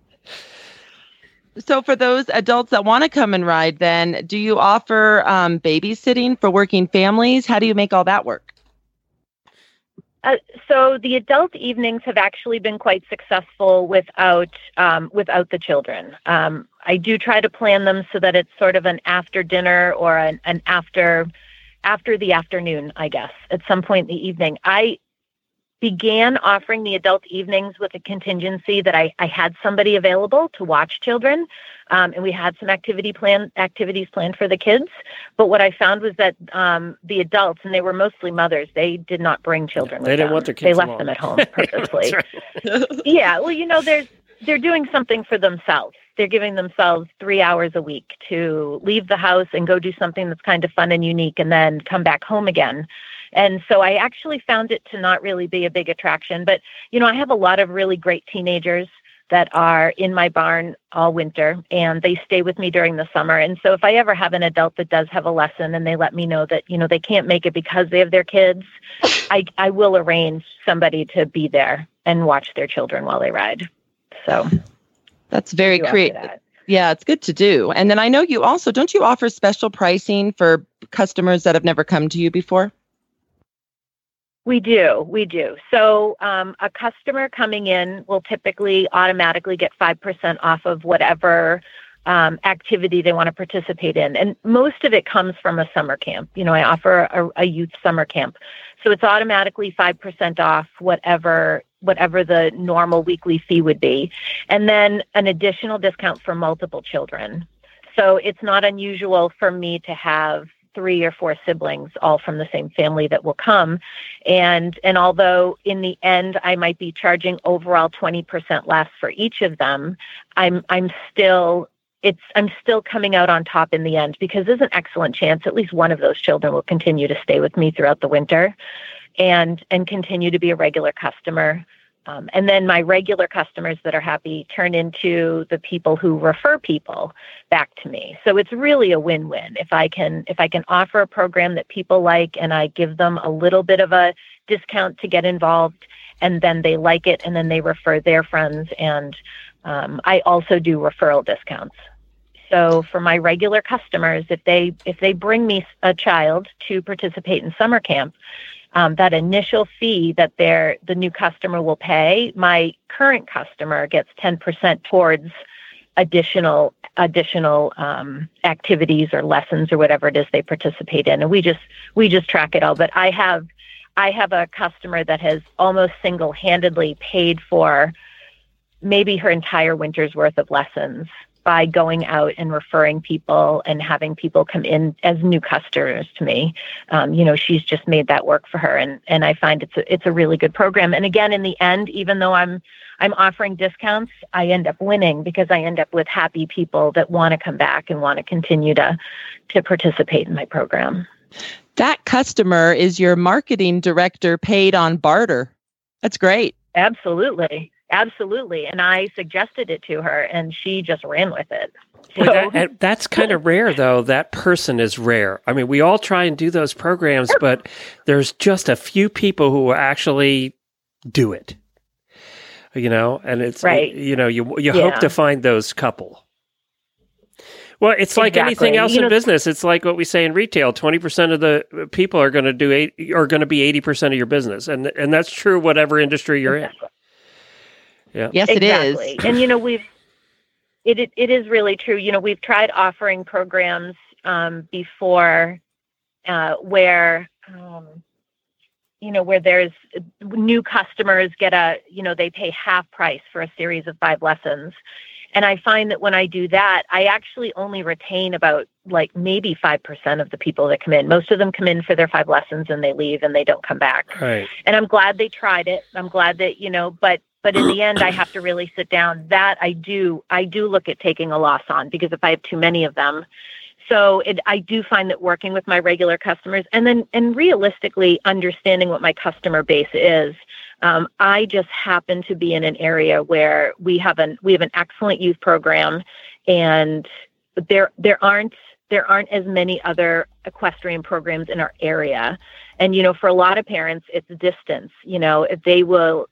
So, for those adults that want to come and ride, then do you offer um, babysitting for working families? How do you make all that work? Uh, so the adult evenings have actually been quite successful without um, without the children. Um, I do try to plan them so that it's sort of an after dinner or an, an after after the afternoon, I guess, at some point in the evening. I began offering the adult evenings with a contingency that I, I had somebody available to watch children, um, and we had some activity plan activities planned for the kids. But what I found was that um, the adults, and they were mostly mothers, they did not bring children. They didn't them. want their kids. They left them at home purposely. yeah, well, you know, there's they're doing something for themselves. They're giving themselves three hours a week to leave the house and go do something that's kind of fun and unique, and then come back home again. And so I actually found it to not really be a big attraction. But, you know, I have a lot of really great teenagers that are in my barn all winter and they stay with me during the summer. And so if I ever have an adult that does have a lesson and they let me know that, you know, they can't make it because they have their kids, I, I will arrange somebody to be there and watch their children while they ride. So that's very creative. Yeah, it's good to do. And then I know you also don't you offer special pricing for customers that have never come to you before? We do, we do. So um, a customer coming in will typically automatically get 5% off of whatever um, activity they want to participate in. And most of it comes from a summer camp. You know, I offer a, a youth summer camp. So it's automatically 5% off whatever whatever the normal weekly fee would be. And then an additional discount for multiple children. So it's not unusual for me to have three or four siblings all from the same family that will come. And and although in the end I might be charging overall 20% less for each of them I'm I'm still it's I'm still coming out on top in the end because there's an excellent chance at least one of those children will continue to stay with me throughout the winter and and continue to be a regular customer um, and then my regular customers that are happy turn into the people who refer people back to me. So it's really a win-win. If I can if I can offer a program that people like and I give them a little bit of a discount to get involved and then they like it and then they refer their friends and um, I also do referral discounts. So for my regular customers, if they if they bring me a child to participate in summer camp, um, that initial fee that the new customer will pay, my current customer gets 10% towards additional additional um, activities or lessons or whatever it is they participate in, and we just we just track it all. But I have I have a customer that has almost single handedly paid for maybe her entire winter's worth of lessons by going out and referring people and having people come in as new customers to me. Um, you know, she's just made that work for her, and and I find it's a, it's a really good program. And again, in the end, even though I'm I'm offering discounts, I end up winning because I end up with happy people that want to come back and want to continue to to participate in my program. That customer is your marketing director paid on barter. That's great. Absolutely. Absolutely. And I suggested it to her and she just ran with it. So, well, that, that's kind of rare, though. That person is rare. I mean, we all try and do those programs, but there's just a few people who actually do it. You know, and it's right. You know, you you yeah. hope to find those couple. Well, it's like exactly. anything else you in know, business. It's like what we say in retail: twenty percent of the people are going to do eight, are going to be eighty percent of your business, and and that's true whatever industry you're in. Yeah. Yes, exactly. it is. and you know, we've it, it it is really true. You know, we've tried offering programs um, before uh, where um, you know where there's new customers get a you know they pay half price for a series of five lessons. And I find that when I do that, I actually only retain about like maybe 5% of the people that come in. Most of them come in for their five lessons and they leave and they don't come back. Right. And I'm glad they tried it. I'm glad that, you know, but but in the end i have to really sit down. That i do i do look at taking a loss on because if i have too many of them. So it, i do find that working with my regular customers and then and realistically understanding what my customer base is um, i just happen to be in an area where we have an we have an excellent youth program and there there aren't there aren't as many other equestrian programs in our area. And you know for a lot of parents it's distance you know they will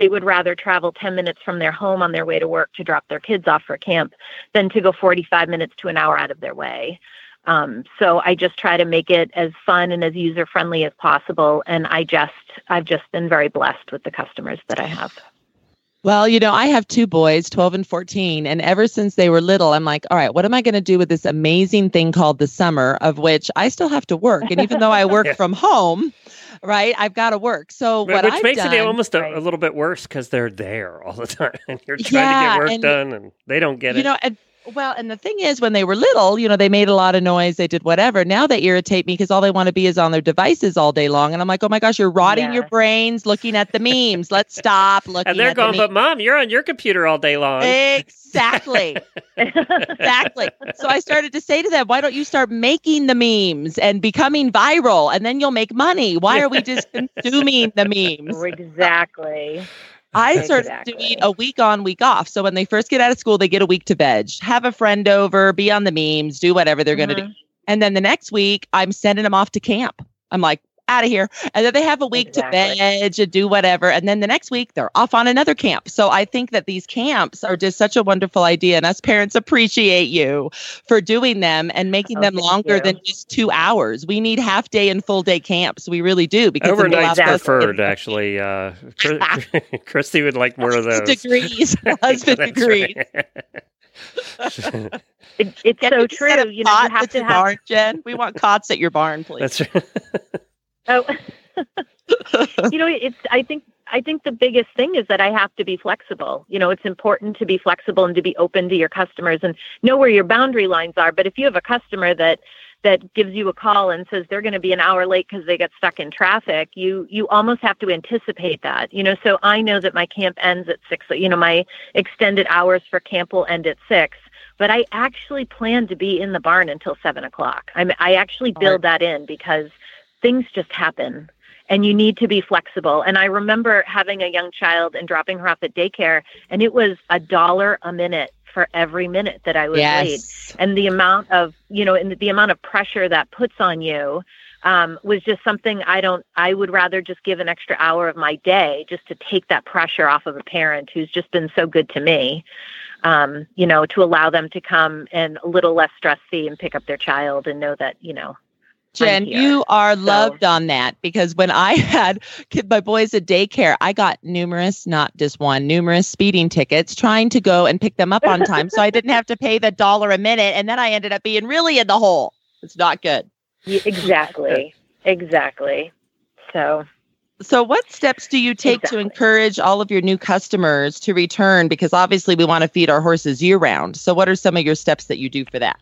they would rather travel 10 minutes from their home on their way to work to drop their kids off for camp than to go 45 minutes to an hour out of their way. Um, so i just try to make it as fun and as user friendly as possible and i just i've just been very blessed with the customers that i have well, you know, I have two boys, 12 and 14, and ever since they were little, I'm like, all right, what am I going to do with this amazing thing called the summer, of which I still have to work. And even though I work yeah. from home, right, I've got to work. So what Which I've makes done, it almost a, a, little bit worse because they're there all the time and you're trying Yeah, to get work and- done and they don't get you it. know, and, well, and the thing is, when they were little, you know, they made a lot of noise, they did whatever. Now they irritate me because all they want to be is on their devices all day long. And I'm like, oh my gosh, you're rotting your brains looking at the memes. Let's stop looking at and they're the going, memes. but mom, you're on your computer all day long. Exactly. exactly. So I started to say to them, why don't you start making the memes and becoming viral and then you'll make money? Why are we just consuming the memes? exactly I started Exactly. doing a week on, week off. So when they first get out of school, they get a week to veg, have a friend over, be on the memes, do whatever they're going to do. Mm-hmm. And then the next week, I'm sending them off to camp. I'm like, out of here. And then they have a week to Exactly. veg and do whatever. And then the next week, they're off on another camp. So I think that these camps are just such a wonderful idea. And us parents appreciate you for doing them and making Oh, them longer you. than just two hours. We need half day and full day camps. We really do. Because it Overnight's allows us- preferred, actually. Uh, Christy would like more of those. degrees, husband That's degrees. right. it, it's Get so a set of true you know you have to have barn, Jen. We want cots at your barn, please. That's right. Oh, you know, it's. I think. I think the biggest thing is that I have to be flexible. You know, it's important to be flexible and to be open to your customers and know where your boundary lines are. But if you have a customer that that gives you a call and says they're going to be an hour late because they got stuck in traffic, you you almost have to anticipate that. You know, so I know that my camp ends at six. You know, my extended hours for camp will end at six. But I actually plan to be in the barn until seven o'clock. I'm, I actually build that in because things just happen and you need to be flexible. And I remember having a young child and dropping her off at daycare, and it was a dollar a minute for every minute that I was late. And the amount of, you know, and the amount of pressure that puts on you um, was just something I don't, I would rather just give an extra hour of my day just to take that pressure off of a parent who's just been so good to me. Um, you know, to allow them to come and a little less stress free and pick up their child and know that, you know, Jen, you are loved on that because when I had kid, my boys at daycare, I got numerous, not just one, numerous speeding tickets trying to go and pick them up on time. so I didn't have to pay the dollar a minute. And then I ended up being really in the hole. It's not good. Yeah, exactly. exactly. So, So, what steps do you take to encourage all of your new customers to return? Because obviously, we want to feed our horses year round. So, what are some of your steps that you do for that?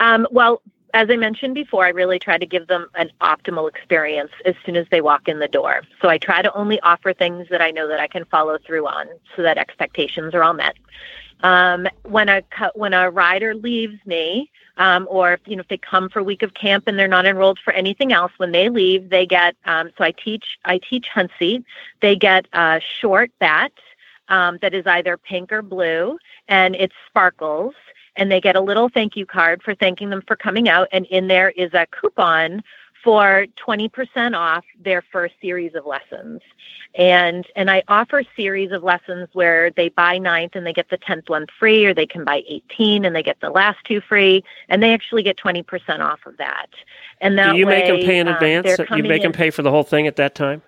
um, well, as I mentioned before, I really try to give them an optimal experience as soon as they walk in the door. So I try to only offer things that I know that I can follow through on, so that expectations are all met. Um, when a when a rider leaves me, um, or if, you know if they come for a week of camp and they're not enrolled for anything else, when they leave, they get. Um, so I teach I teach hunt seat. They get a short bat um, that is either pink or blue, and it sparkles. And they get a little thank you card for thanking them for coming out. And in there is a coupon for 20% off their first series of lessons. And and I offer series of lessons where they buy ninth and they get the 10th one free, or they can buy 18 and they get the last two free, and they actually get 20% off of that. And that Do you make them pay in um, advance? you make them pay for the whole thing at that time?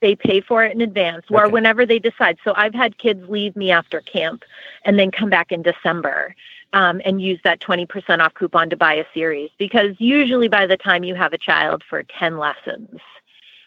They pay for it in advance or Okay. whenever they decide. So I've had kids leave me after camp and then come back in December um, and use that 20% off coupon to buy a series because usually by the time you have a child for 10 lessons,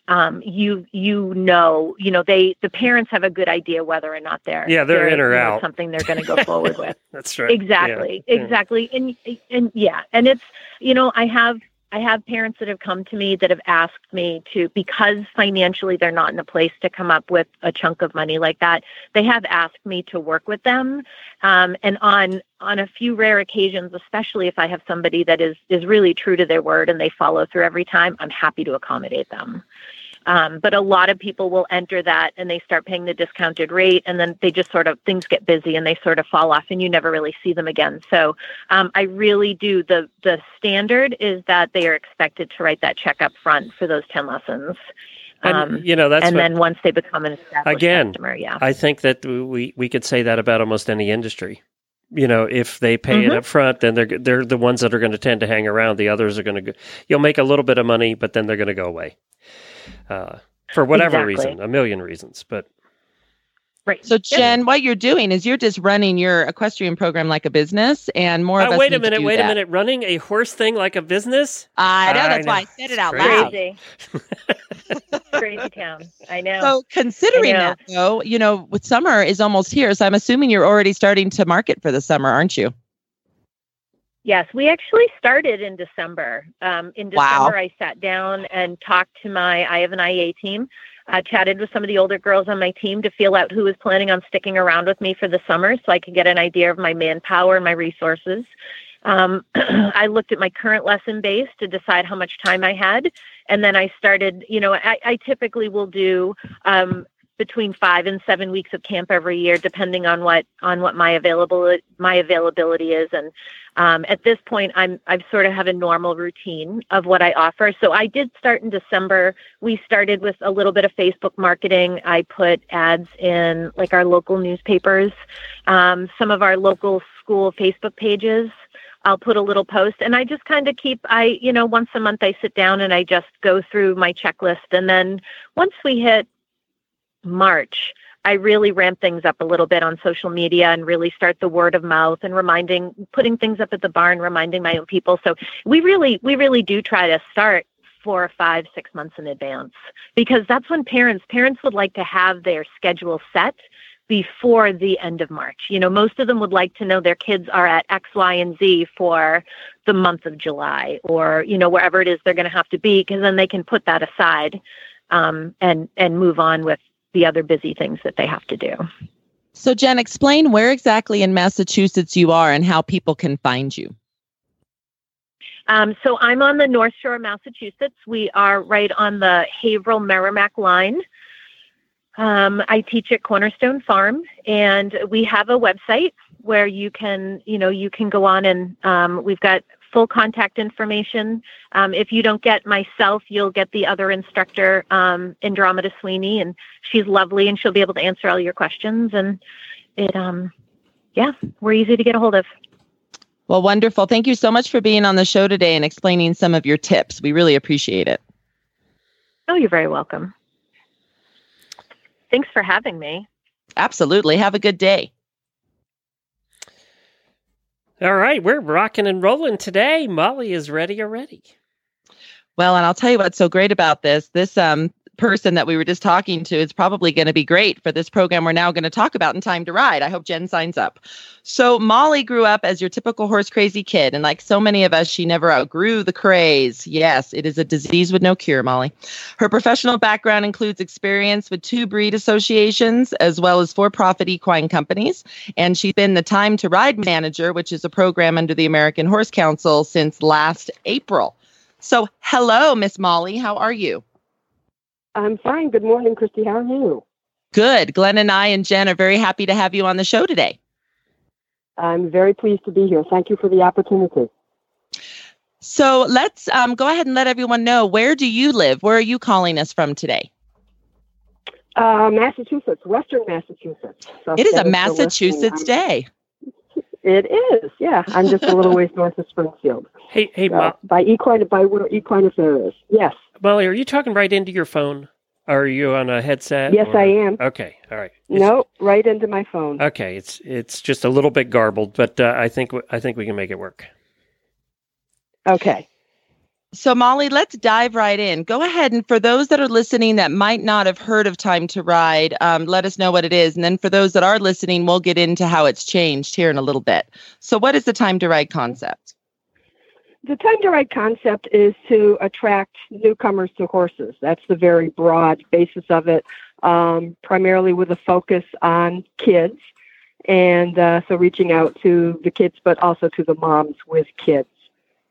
um, you you know you know they the parents have a good idea whether or not they're Yeah, they're in or out. something they're going to go forward with That's right. exactly. Yeah. exactly and and yeah and it's you know i have i have parents that have come to me that have asked me to because financially they're not in a place to come up with a chunk of money like that they have asked me to work with them. Um, and on on a few rare occasions especially if i have somebody that is is really true to their word and they follow through every time i'm happy to accommodate them Um, but a lot of people will enter that and they start paying the discounted rate, and then they just sort of things get busy and they sort of fall off, and you never really see them again. So um, I really do the the standard is that they are expected to write that check up front for those ten lessons. And, Um, you know, that's and what- then once they become an established again customer, yeah. i think that we we could say that about almost any industry you know if they pay it Mhm. up front then they're they're the ones that are going to tend to hang around the others are going to go you'll make a little bit of money but then they're going to go away uh, for whatever Exactly. reason a million reasons but Right. So Jen, what you're doing is you're just running your equestrian program like a business, and more of Uh, us. wait a minute wait that. a minute running a horse thing like a business I know I that's know. why I said it out It's loud. Crazy. Crazy town. I know. So considering know. that, though, you know, with summer is almost here, so I'm assuming you're already starting to market for the summer, aren't you? Yes, we actually started in December. Um, in Wow. December, I sat down and talked to my I have an IEA team. I chatted with some of the older girls on my team to feel out who was planning on sticking around with me for the summer, so I could get an idea of my manpower and my resources. Um, I looked at my current lesson base to decide how much time I had, and then I started. You know, I, I typically will do um, between five and seven weeks of camp every year, depending on what on what my available my availability is. And um, at this point, I'm I've sort of have a normal routine of what I offer. So I did start in December. We started with a little bit of Facebook marketing. I put ads in like our local newspapers, um, some of our local school Facebook pages. I'll put a little post and I just kind of keep I you know once a month I sit down and I just go through my checklist and then once we hit March, I really ramp things up a little bit on social media and really start the word of mouth and reminding, putting things up at the barn, reminding my own people. So we really, we really do try to start four, five, six months in advance because that's when parents, parents would like to have their schedule set before the end of March. You know, most of them would like to know their kids are at X, Y, and Z for the month of July or, you know, wherever it is they're going to have to be because then they can put that aside um, and and move on with the other busy things that they have to do. So Jen, explain where exactly in Massachusetts you are and how people can find you. Um, so I'm on the North Shore of Massachusetts. We are right on the Haverhill Merrimack line. Um, I teach at Cornerstone Farm, and we have a website where you can, you know, you can go on and um, we've got full contact information. Um, if you don't get myself, you'll get the other instructor, um, Andromeda Sweeney, and she's lovely, and she'll be able to answer all your questions. And it, um, yeah, we're easy to get a hold of. Well, wonderful. Thank you so much for being on the show today and explaining some of your tips. We really appreciate it. Oh, you're very welcome. Thanks for having me. Absolutely. Have a good day. All right we're rocking and rolling today molly is ready already Well, and I'll tell you what's so great about this. This um person that we were just talking to is probably going to be great for this program we're now going to talk about in Time to Ride. I hope Jen signs up. So, Molly grew up as your typical horse crazy kid, and like so many of us, she never outgrew the craze. Yes, it is a disease with no cure, Molly. Her professional background includes experience with two breed associations as well as for profit equine companies, and she's been the Time to Ride manager, which is a program under the American Horse Council since last April. So, hello, Miss Molly. How are you? I'm fine. Good morning, Christy. How are you? Good. Glenn and I and Jen are very happy to have you on the show today. I'm very pleased to be here. Thank you for the opportunity. So let's um, go ahead and let everyone know where do you live? Where are you calling us from today? Uh, Massachusetts, Western Massachusetts. So It is a Massachusetts day. It is, yeah. I'm just a little ways north of Springfield. Hey, hey, So, Mo- by equine, by where Equine Affaire's. Yes, molly are you talking right into your phone are you on a headset yes, or- I am. okay all right No, right into my phone. okay it's it's just a little bit garbled but uh, i think i think we can make it work Okay. So, Molly, let's dive right in. Go ahead. And for those that are listening that might not have heard of Time to Ride, um, let us know what it is. And then for those that are listening, we'll get into how it's changed here in a little bit. So, what is the Time to Ride concept? The time to ride concept is to attract newcomers to horses. That's the very broad basis of it, um, primarily with a focus on kids. And uh, so reaching out to the kids, but also to the moms with kids.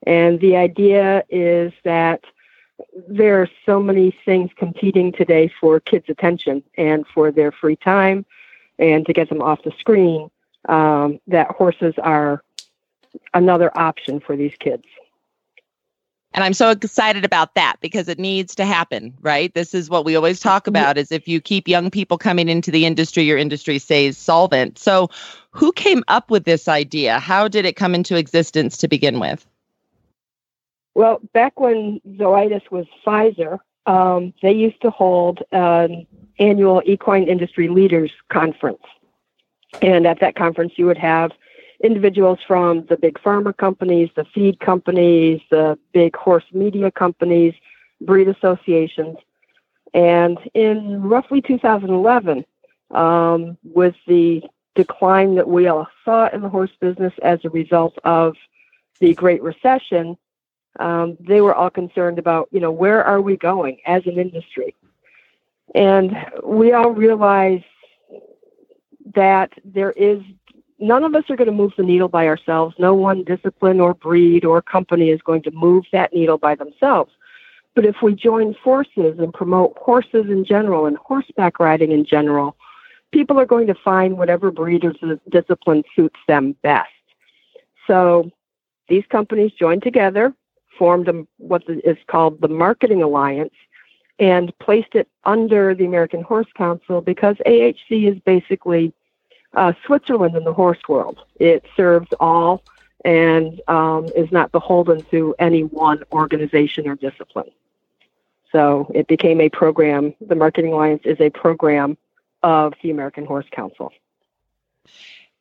And the idea is that there are so many things competing today for kids' attention and for their free time and to get them off the screen um, that horses are another option for these kids. And I'm so excited about that because it needs to happen, right? This is what we always talk about is if you keep young people coming into the industry, your industry stays solvent. So who came up with this idea? How did it come into existence to begin with? Well, back when Zoetis was Pfizer, um, they used to hold an annual equine industry leaders conference. And at that conference, you would have individuals from the big pharma companies, the feed companies, the big horse media companies, breed associations. And in roughly 2011, um, with the decline that we all saw in the horse business as a result of the Great Recession, um, they were all concerned about, you know, where are we going as an industry? And we all realize that there is none of us are going to move the needle by ourselves. No one discipline or breed or company is going to move that needle by themselves. But if we join forces and promote horses in general and horseback riding in general, people are going to find whatever breed or discipline suits them best. So these companies joined together, formed a, what is called the Marketing Alliance, and placed it under the American Horse Council because AHC is basically uh, Switzerland in the horse world. It serves all and um, is not beholden to any one organization or discipline. So it became a program. The Marketing Alliance is a program of the American Horse Council.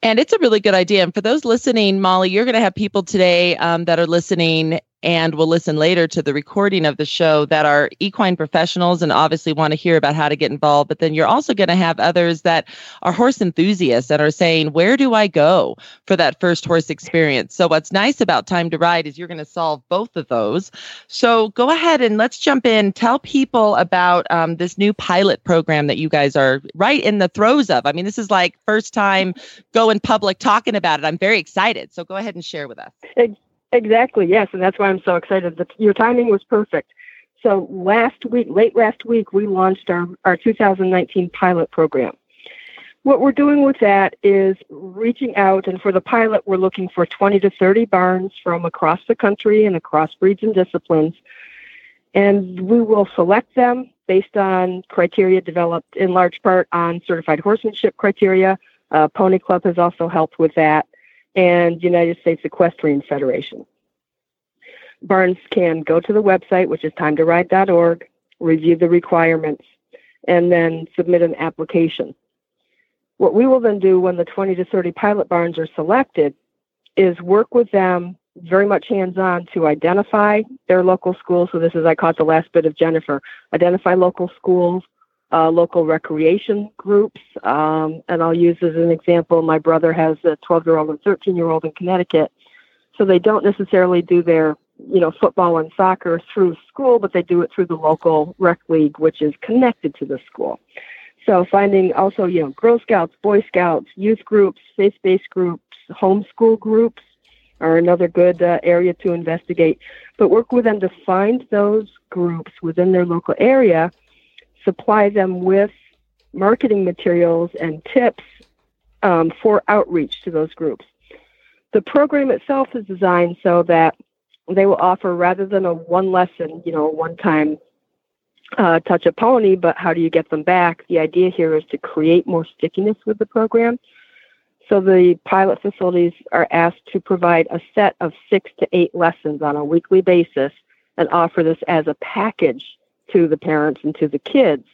And it's a really good idea. And for those listening, Molly, you're going to have people today um, that are listening and will listen later to the recording of the show that are equine professionals and obviously want to hear about how to get involved. But then you're also going to have others that are horse enthusiasts and are saying, Where do I go for that first horse experience? So, what's nice about Time to Ride is you're going to solve both of those. So, go ahead and let's jump in. Tell people about um, this new pilot program that you guys are right in the throes of. I mean, this is like first time going public talking about it. I'm very excited. So, go ahead and share with us. Exactly, yes, and that's why I'm so excited. Your timing was perfect. So last week, late last week, we launched our, our 2019 pilot program. What we're doing with that is reaching out, and for the pilot, we're looking for 20 to 30 barns from across the country and across breeds and disciplines. And we will select them based on criteria developed in large part on certified horsemanship criteria. Uh, Pony Club has also helped with that and United States Equestrian Federation. Barns can go to the website, which is timetoride.org, review the requirements, and then submit an application. What we will then do when the 20 to 30 pilot barns are selected is work with them very much hands on to identify their local schools. So, this is, I caught the last bit of Jennifer, identify local schools, uh, local recreation groups. Um, and I'll use as an example my brother has a 12 year old and 13 year old in Connecticut. So they don't necessarily do their you know football and soccer through school, but they do it through the local rec league, which is connected to the school. So finding also you know Girl Scouts, Boy Scouts, youth groups, faith-based groups, homeschool groups are another good uh, area to investigate. But work with them to find those groups within their local area supply them with marketing materials and tips um, for outreach to those groups. The program itself is designed so that they will offer rather than a one lesson, you know, one time uh, touch a pony, but how do you get them back? The idea here is to create more stickiness with the program. So the pilot facilities are asked to provide a set of six to eight lessons on a weekly basis and offer this as a package to the parents and to the kids,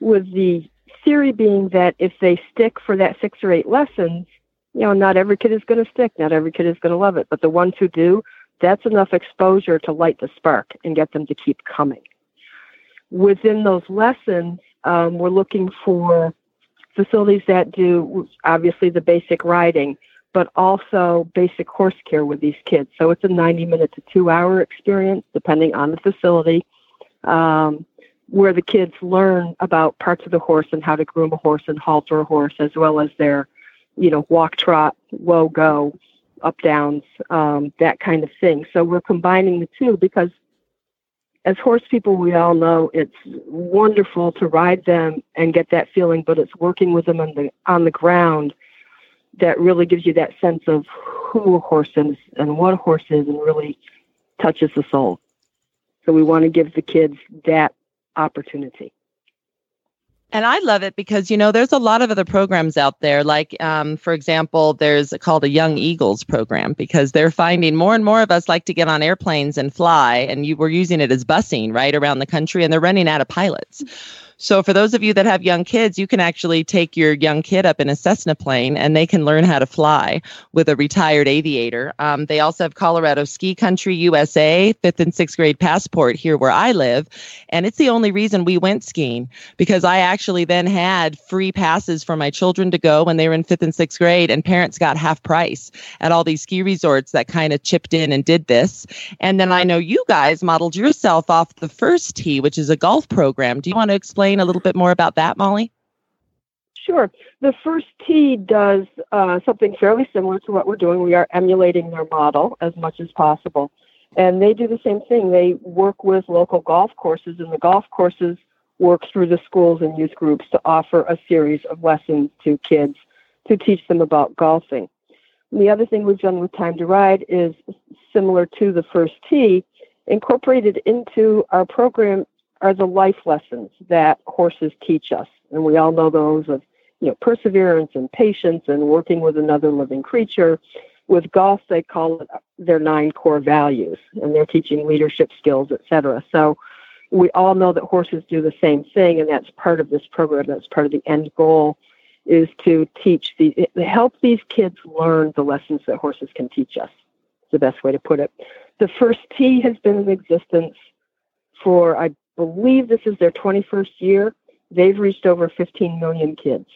with the theory being that if they stick for that six or eight lessons, you know, not every kid is going to stick, not every kid is going to love it, but the ones who do, that's enough exposure to light the spark and get them to keep coming. Within those lessons, um, we're looking for facilities that do obviously the basic riding, but also basic horse care with these kids. So it's a 90 minute to two hour experience, depending on the facility um, where the kids learn about parts of the horse and how to groom a horse and halter a horse, as well as their, you know, walk, trot, whoa, go, up, downs, um, that kind of thing. So we're combining the two because as horse people, we all know it's wonderful to ride them and get that feeling, but it's working with them on the on the ground that really gives you that sense of who a horse is and what a horse is, and really touches the soul. So we want to give the kids that opportunity. And I love it because, you know, there's a lot of other programs out there. Like, um, for example, there's called a Young Eagles program because they're finding more and more of us like to get on airplanes and fly. And you were using it as busing right around the country, and they're running out of pilots. So for those of you that have young kids, you can actually take your young kid up in a Cessna plane and they can learn how to fly with a retired aviator. Um, they also have Colorado Ski Country USA, fifth and sixth grade passport here where I live. And it's the only reason we went skiing because I actually then had free passes for my children to go when they were in fifth and sixth grade and parents got half price at all these ski resorts that kind of chipped in and did this. And then I know you guys modeled yourself off the first tee, which is a golf program. Do you want to explain explain a little bit more about that, Molly? Sure. The first tee does uh, something fairly similar to what we're doing. We are emulating their model as much as possible. And they do the same thing. They work with local golf courses, and the golf courses work through the schools and youth groups to offer a series of lessons to kids to teach them about golfing. And the other thing we've done with Time to Ride is similar to the first tee, incorporated into our program are the life lessons that horses teach us. And we all know those of, you know, perseverance and patience and working with another living creature. With golf, they call it their nine core values, and they're teaching leadership skills, etc. So we all know that horses do the same thing, and that's part of this program. That's part of the end goal is to teach the help these kids learn the lessons that horses can teach us. It's the best way to put it. The first tee has been in existence for I believe this is their 21st year. They've reached over 15 million kids.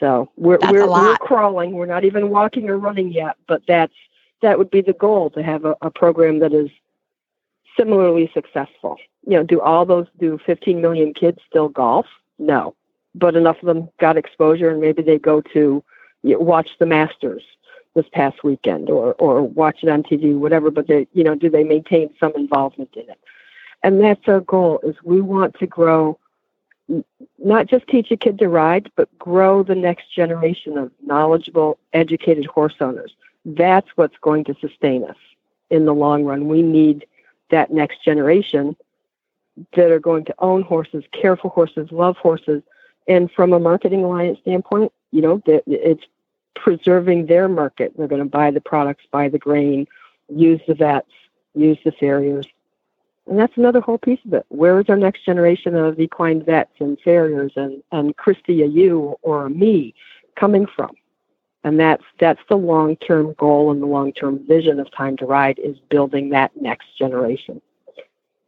So we're we're, we're, crawling. We're not even walking or running yet, but that's that would be the goal to have a, a program that is similarly successful. You know, do all those do 15 million kids still golf? No, but enough of them got exposure, and maybe they go to you know, watch the Masters this past weekend, or or watch it on TV, whatever. But they, you know, do they maintain some involvement in it? And that's our goal is we want to grow not just teach a kid to ride but grow the next generation of knowledgeable educated horse owners. That's what's going to sustain us in the long run. We need that next generation that are going to own horses care for horses love horses. And from a marketing alliance standpoint you know it's preserving their market. They're going to buy the products buy the grain use the vets use the farriers and that's another whole piece of it. Where is our next generation of equine vets and farriers and, and Christy, a you or a me coming from? And that's that's the long term goal and the long term vision of Time to Ride is building that next generation.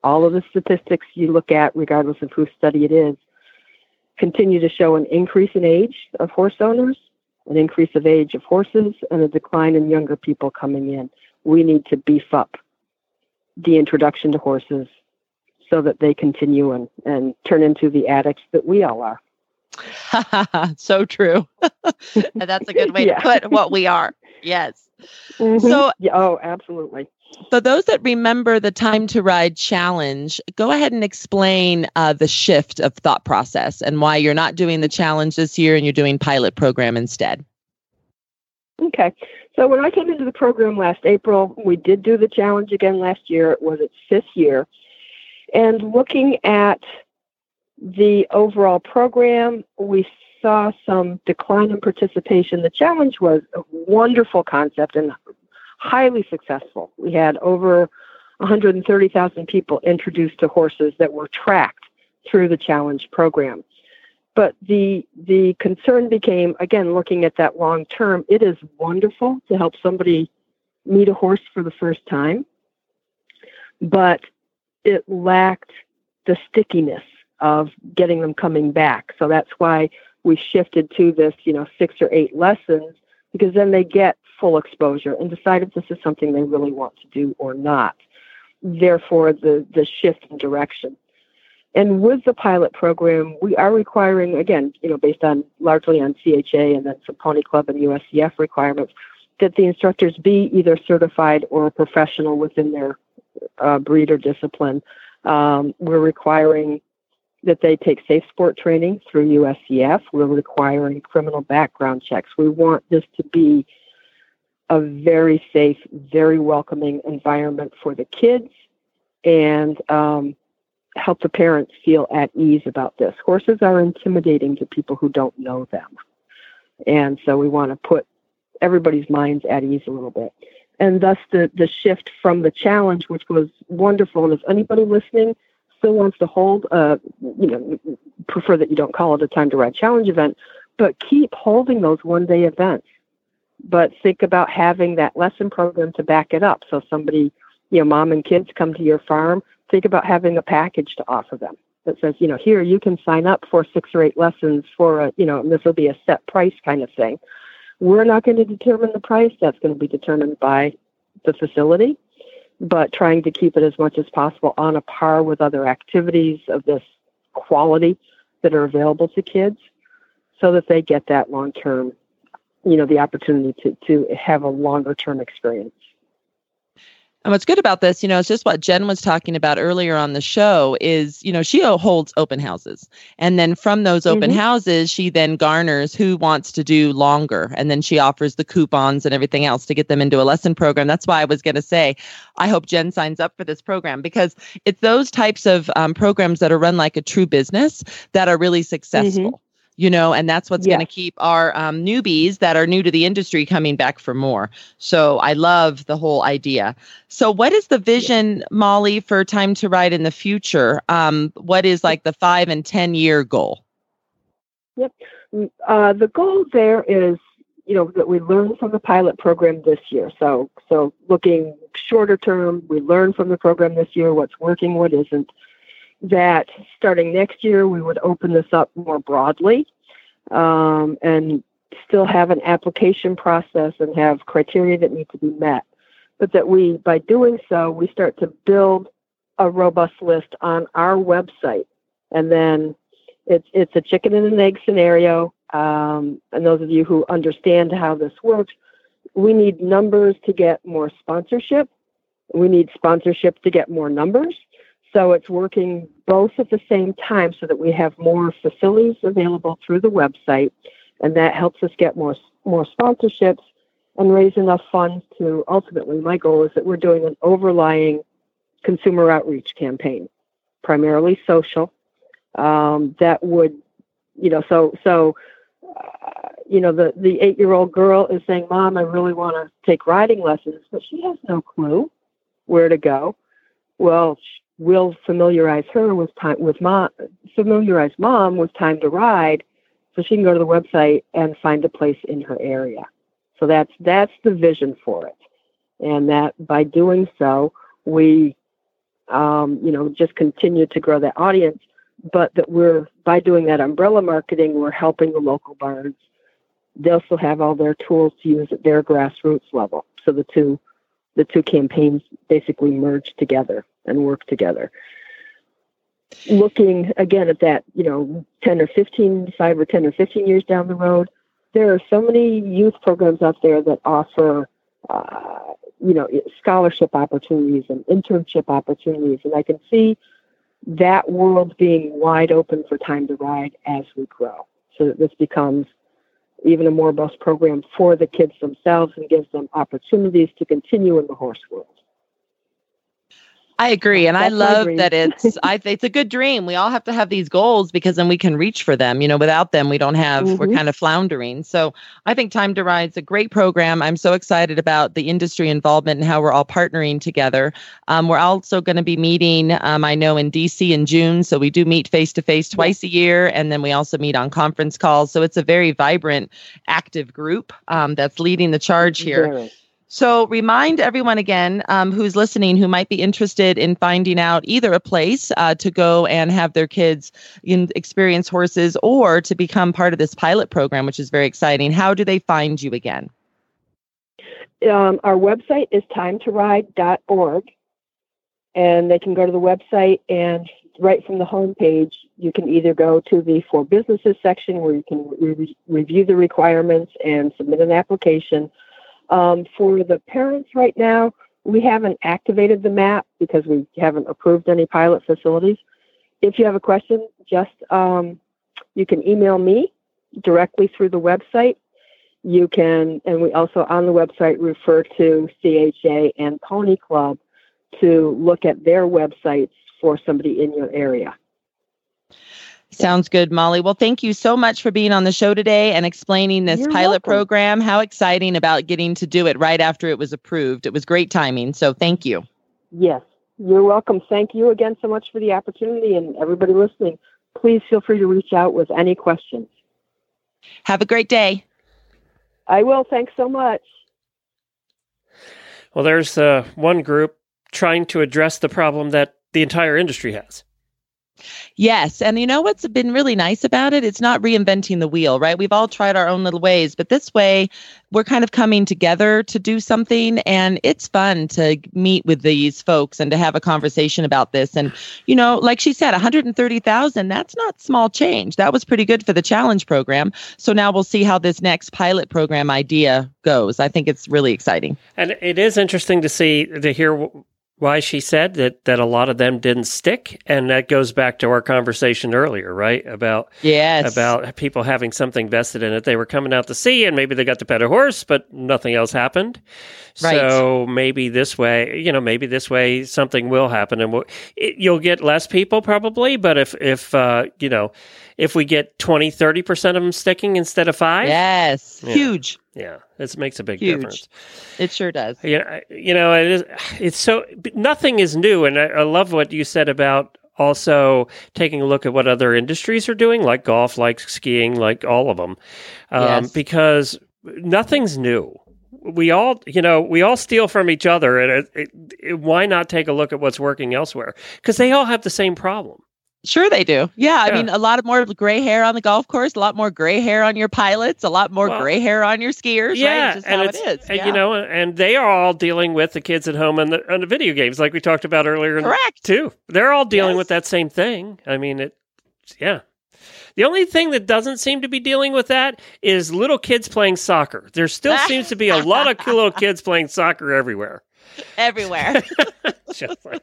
All of the statistics you look at, regardless of whose study it is, continue to show an increase in age of horse owners, an increase of age of horses, and a decline in younger people coming in. We need to beef up the introduction to horses so that they continue and, and turn into the addicts that we all are. so true. That's a good way yeah. to put what we are. Yes. Mm-hmm. So, yeah, oh, absolutely. For those that remember the Time to Ride challenge, go ahead and explain uh, the shift of thought process and why you're not doing the challenge this year and you're doing pilot program instead. Okay. So when I came into the program last April, we did do the challenge again last year. It was its fifth year. And looking at the overall program, we saw some decline in participation. The challenge was a wonderful concept and highly successful. We had over 130,000 people introduced to horses that were tracked through the challenge program. But the the concern became again looking at that long term. It is wonderful to help somebody meet a horse for the first time, but it lacked the stickiness of getting them coming back. So that's why we shifted to this, you know, six or eight lessons because then they get full exposure and decide if this is something they really want to do or not. Therefore, the the shift in direction. And with the pilot program, we are requiring, again, you know, based on largely on CHA and then some Pony Club and USEF requirements, that the instructors be either certified or professional within their uh, breed or discipline. Um, we're requiring that they take safe sport training through USEF. We're requiring criminal background checks. We want this to be a very safe, very welcoming environment for the kids and um, help the parents feel at ease about this. Horses are intimidating to people who don't know them. And so we want to put everybody's minds at ease a little bit. And thus the, the shift from the challenge, which was wonderful. And if anybody listening still wants to hold, uh, you know, prefer that you don't call it a time to ride challenge event, but keep holding those one day events. But think about having that lesson program to back it up. So somebody, you know, mom and kids come to your farm, think about having a package to offer them that says, you know, here you can sign up for six or eight lessons for a, you know, and this will be a set price kind of thing. We're not going to determine the price. That's going to be determined by the facility but trying to keep it as much as possible on a par with other activities of this quality that are available to kids so that they get that long term, you know, the opportunity to, to have a longer term experience. And what's good about this, you know, it's just what Jen was talking about earlier on the show is, you know, she holds open houses. And then from those open mm-hmm. houses, she then garners who wants to do longer. And then she offers the coupons and everything else to get them into a lesson program. That's why I was going to say, I hope Jen signs up for this program because it's those types of um, programs that are run like a true business that are really successful. Mm-hmm you know, and that's what's going to keep our um, newbies that are new to the industry coming back for more. So I love the whole idea. So, what is the vision, Molly, for Time to Ride in the future? Um, what is like the five and 10 year goal? Yep. Mm, uh, the goal there is, you know, that we learn from the pilot program this year. So, so looking shorter term, we learn from the program this year what's working, what isn't that starting next year we would open this up more broadly um, and still have an application process and have criteria that need to be met. But that we, by doing so, we start to build a robust list on our website. And then it's, it's a chicken and an egg scenario. Um, and those of you who understand how this works, we need numbers to get more sponsorship. We need sponsorship to get more numbers. So it's working both at the same time so that we have more facilities available through the website, and that helps us get more more sponsorships and raise enough funds to ultimately. My goal is that we're doing an overlying consumer outreach campaign, primarily social, um, that would, you know, so so. Uh, you know, the, the eight year old girl is saying, Mom, I really want to take riding lessons, but she has no clue where to go. Well, will familiarize her with time with mom familiarize mom with time to ride so she can go to the website and find a place in her area. So that's that's the vision for it. And that by doing so we um, you know just continue to grow that audience but that we're by doing that umbrella marketing we're helping the local barns. They'll still have all their tools to use at their grassroots level. So the two the two campaigns basically merge together and work together. Looking again at that, you know, 10 or 15, 5 or 10 or 15 years down the road, there are so many youth programs out there that offer, uh, you know, scholarship opportunities and internship opportunities. And I can see that world being wide open for time to ride as we grow so that this becomes even a more robust program for the kids themselves and gives them opportunities to continue in the horse world. I agree, and That's I love that it's I it's a good dream. We all have to have these goals because then we can reach for them. You know, without them, we don't have. Mm-hmm. We're kind of floundering. So I think Time to Ride is a great program. I'm so excited about the industry involvement and how we're all partnering together. Um, we're also going to be meeting. Um, I know in DC in June, so we do meet face to face twice a year, and then we also meet on conference calls. So it's a very vibrant, active group um, that's leading the charge here. So, remind everyone again um, who's listening who might be interested in finding out either a place uh, to go and have their kids in, experience horses or to become part of this pilot program, which is very exciting. How do they find you again? Um, our website is timetoride.org, and they can go to the website and right from the homepage, you can either go to the For Businesses section where you can re- review the requirements and submit an application um, for the parents right now, we haven't activated the map because we haven't approved any pilot facilities. If you have a question, just um, you can email me directly through the website. You can, and we also on the website refer to CHA and Pony Club to look at their websites for somebody in your area. Sounds good, Molly. Well, thank you so much for being on the show today and explaining this You're pilot welcome. program. How exciting about getting to do it right after it was approved. It was great timing. So thank you. Yes, you're welcome. Thank you again so much for the opportunity, and everybody listening, please feel free to reach out with any questions. Have a great day. I will. Thanks so much. Well, there's uh, one group trying to address the problem that the entire industry has. Yes. And you know what's been really nice about it? It's not reinventing the wheel, right? We've all tried our own little ways, but this way we're kind of coming together to do something. And it's fun to meet with these folks and to have a conversation about this. And, you know, like she said, 130,000, that's not small change. That was pretty good for the challenge program. So now we'll see how this next pilot program idea goes. I think it's really exciting. And it is interesting to see, to hear why she said that, that a lot of them didn't stick. And that goes back to our conversation earlier, right? About, Yes. about people having something vested in it. They were coming out to see and maybe they got to pet a horse, but nothing else happened. Right. So maybe this way, you know, maybe this way something will happen and we'll, it, you'll get less people probably. But if, if, uh, you know, if we get 20, 30% of them sticking instead of five. Yes. Yeah. Huge. Yeah. This makes a big Huge. difference. It sure does. You know, you know, it is. It's so nothing is new, and I, I love what you said about also taking a look at what other industries are doing, like golf, like skiing, like all of them, um, Yes. because nothing's new. We all, you know, we all steal from each other, and it, it, it, why not take a look at what's working elsewhere? Because they all have the same problem. Sure, they do. Yeah, I Yeah. mean, a lot of more gray hair on the golf course, a lot more gray hair on your pilots, a lot more Well, gray hair on your skiers. right? Yeah, It's just and how it's it is. and, yeah. you know, and they are all dealing with the kids at home and the, and the video games, like we talked about earlier. Correct. Too, they're all dealing Yes. with that same thing. I mean, it. Yeah. The only thing that doesn't seem to be dealing with that is little kids playing soccer. There still seems to be a lot of cool little kids playing soccer everywhere. everywhere. Just like-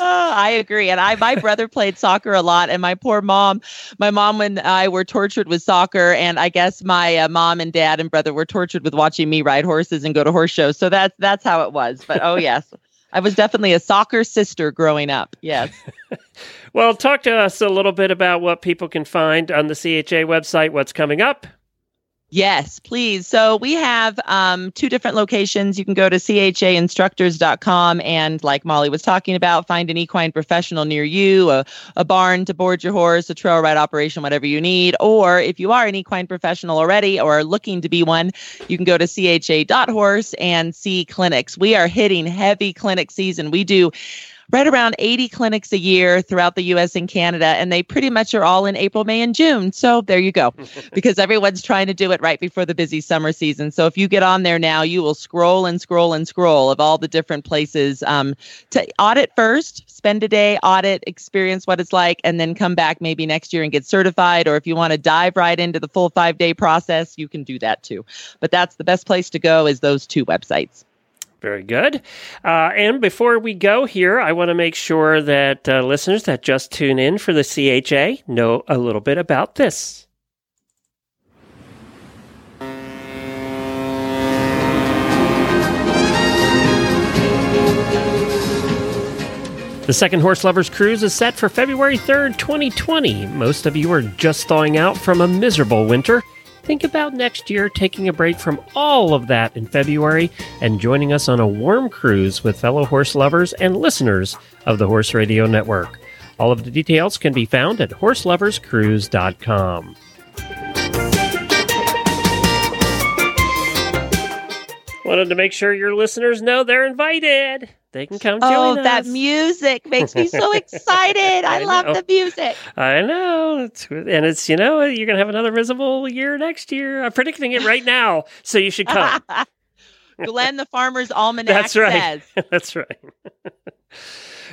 Oh, I agree. And I, my brother played soccer a lot, and my poor mom, my mom and I were tortured with soccer, and I guess my uh, mom and dad and brother were tortured with watching me ride horses and go to horse shows. So that's that's how it was. But oh yes, I was definitely a soccer sister growing up. Yes. well, talk to us a little bit about what people can find on the CHA website. What's coming up? Yes, please. So we have um, two different locations. You can go to chainstructors.com and, like Molly was talking about, find an equine professional near you, a, a barn to board your horse, a trail ride operation, whatever you need. Or if you are an equine professional already or are looking to be one, you can go to cha.horse and see clinics. We are hitting heavy clinic season. We do right around 80 clinics a year throughout the US and Canada, and they pretty much are all in April, May, and June. So there you go, because everyone's trying to do it right before the busy summer season. So if you get on there now, you will scroll and scroll and scroll of all the different places um, to audit first, spend a day, audit, experience what it's like, and then come back maybe next year and get certified. Or if you want to dive right into the full five day process, you can do that too. But that's the best place to go is those two websites. Very good. Uh, and before we go here, I want to make sure that uh, listeners that just tune in for the CHA know a little bit about this. The Second Horse Lovers Cruise is set for February 3rd, 2020. Most of you are just thawing out from a miserable winter. Think about next year taking a break from all of that in February and joining us on a warm cruise with fellow horse lovers and listeners of the Horse Radio Network. All of the details can be found at horseloverscruise.com. Wanted to make sure your listeners know they're invited. They can come join Oh, us. that music makes me so excited. I, I love know. the music. I know. It's, and it's, you know, you're going to have another miserable year next year. I'm predicting it right now. So you should come. Glenn the Farmer's Almanac That's right. says. That's right.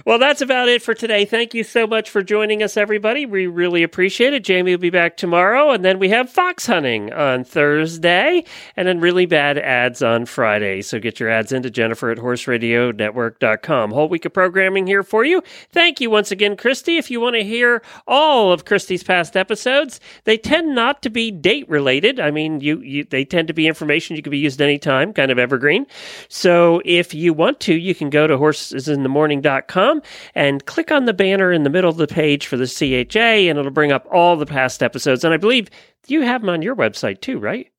Well, that's about it for today. Thank you so much for joining us, everybody. We really appreciate it. Jamie will be back tomorrow, and then we have fox hunting on Thursday, and then really bad ads on Friday. So get your ads into Jennifer at horseradionetwork.com. Whole week of programming here for you. Thank you once again, Christy. If you want to hear all of Christy's past episodes, they tend not to be date related. I mean, you, you they tend to be information you can be used anytime, kind of evergreen. So if you want to, you can go to horsesinthemorning.com and click on the banner in the middle of the page for the CHA, and it'll bring up all the past episodes. And I believe you have them on your website too, right?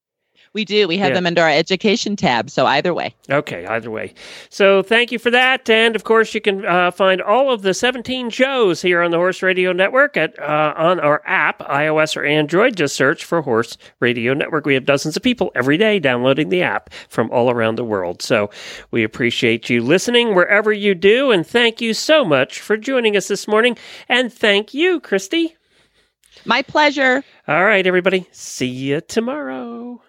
We do. We have Yeah. them under our education tab. So either way. Okay, either way. So thank you for that. And of course, you can uh, find all of the 17 shows here on the Horse Radio Network at uh, on our app, iOS or Android. Just search for Horse Radio Network. We have dozens of people every day downloading the app from all around the world. So we appreciate you listening wherever you do. And thank you so much for joining us this morning. And thank you, Christy. My pleasure. All right, everybody. See you tomorrow.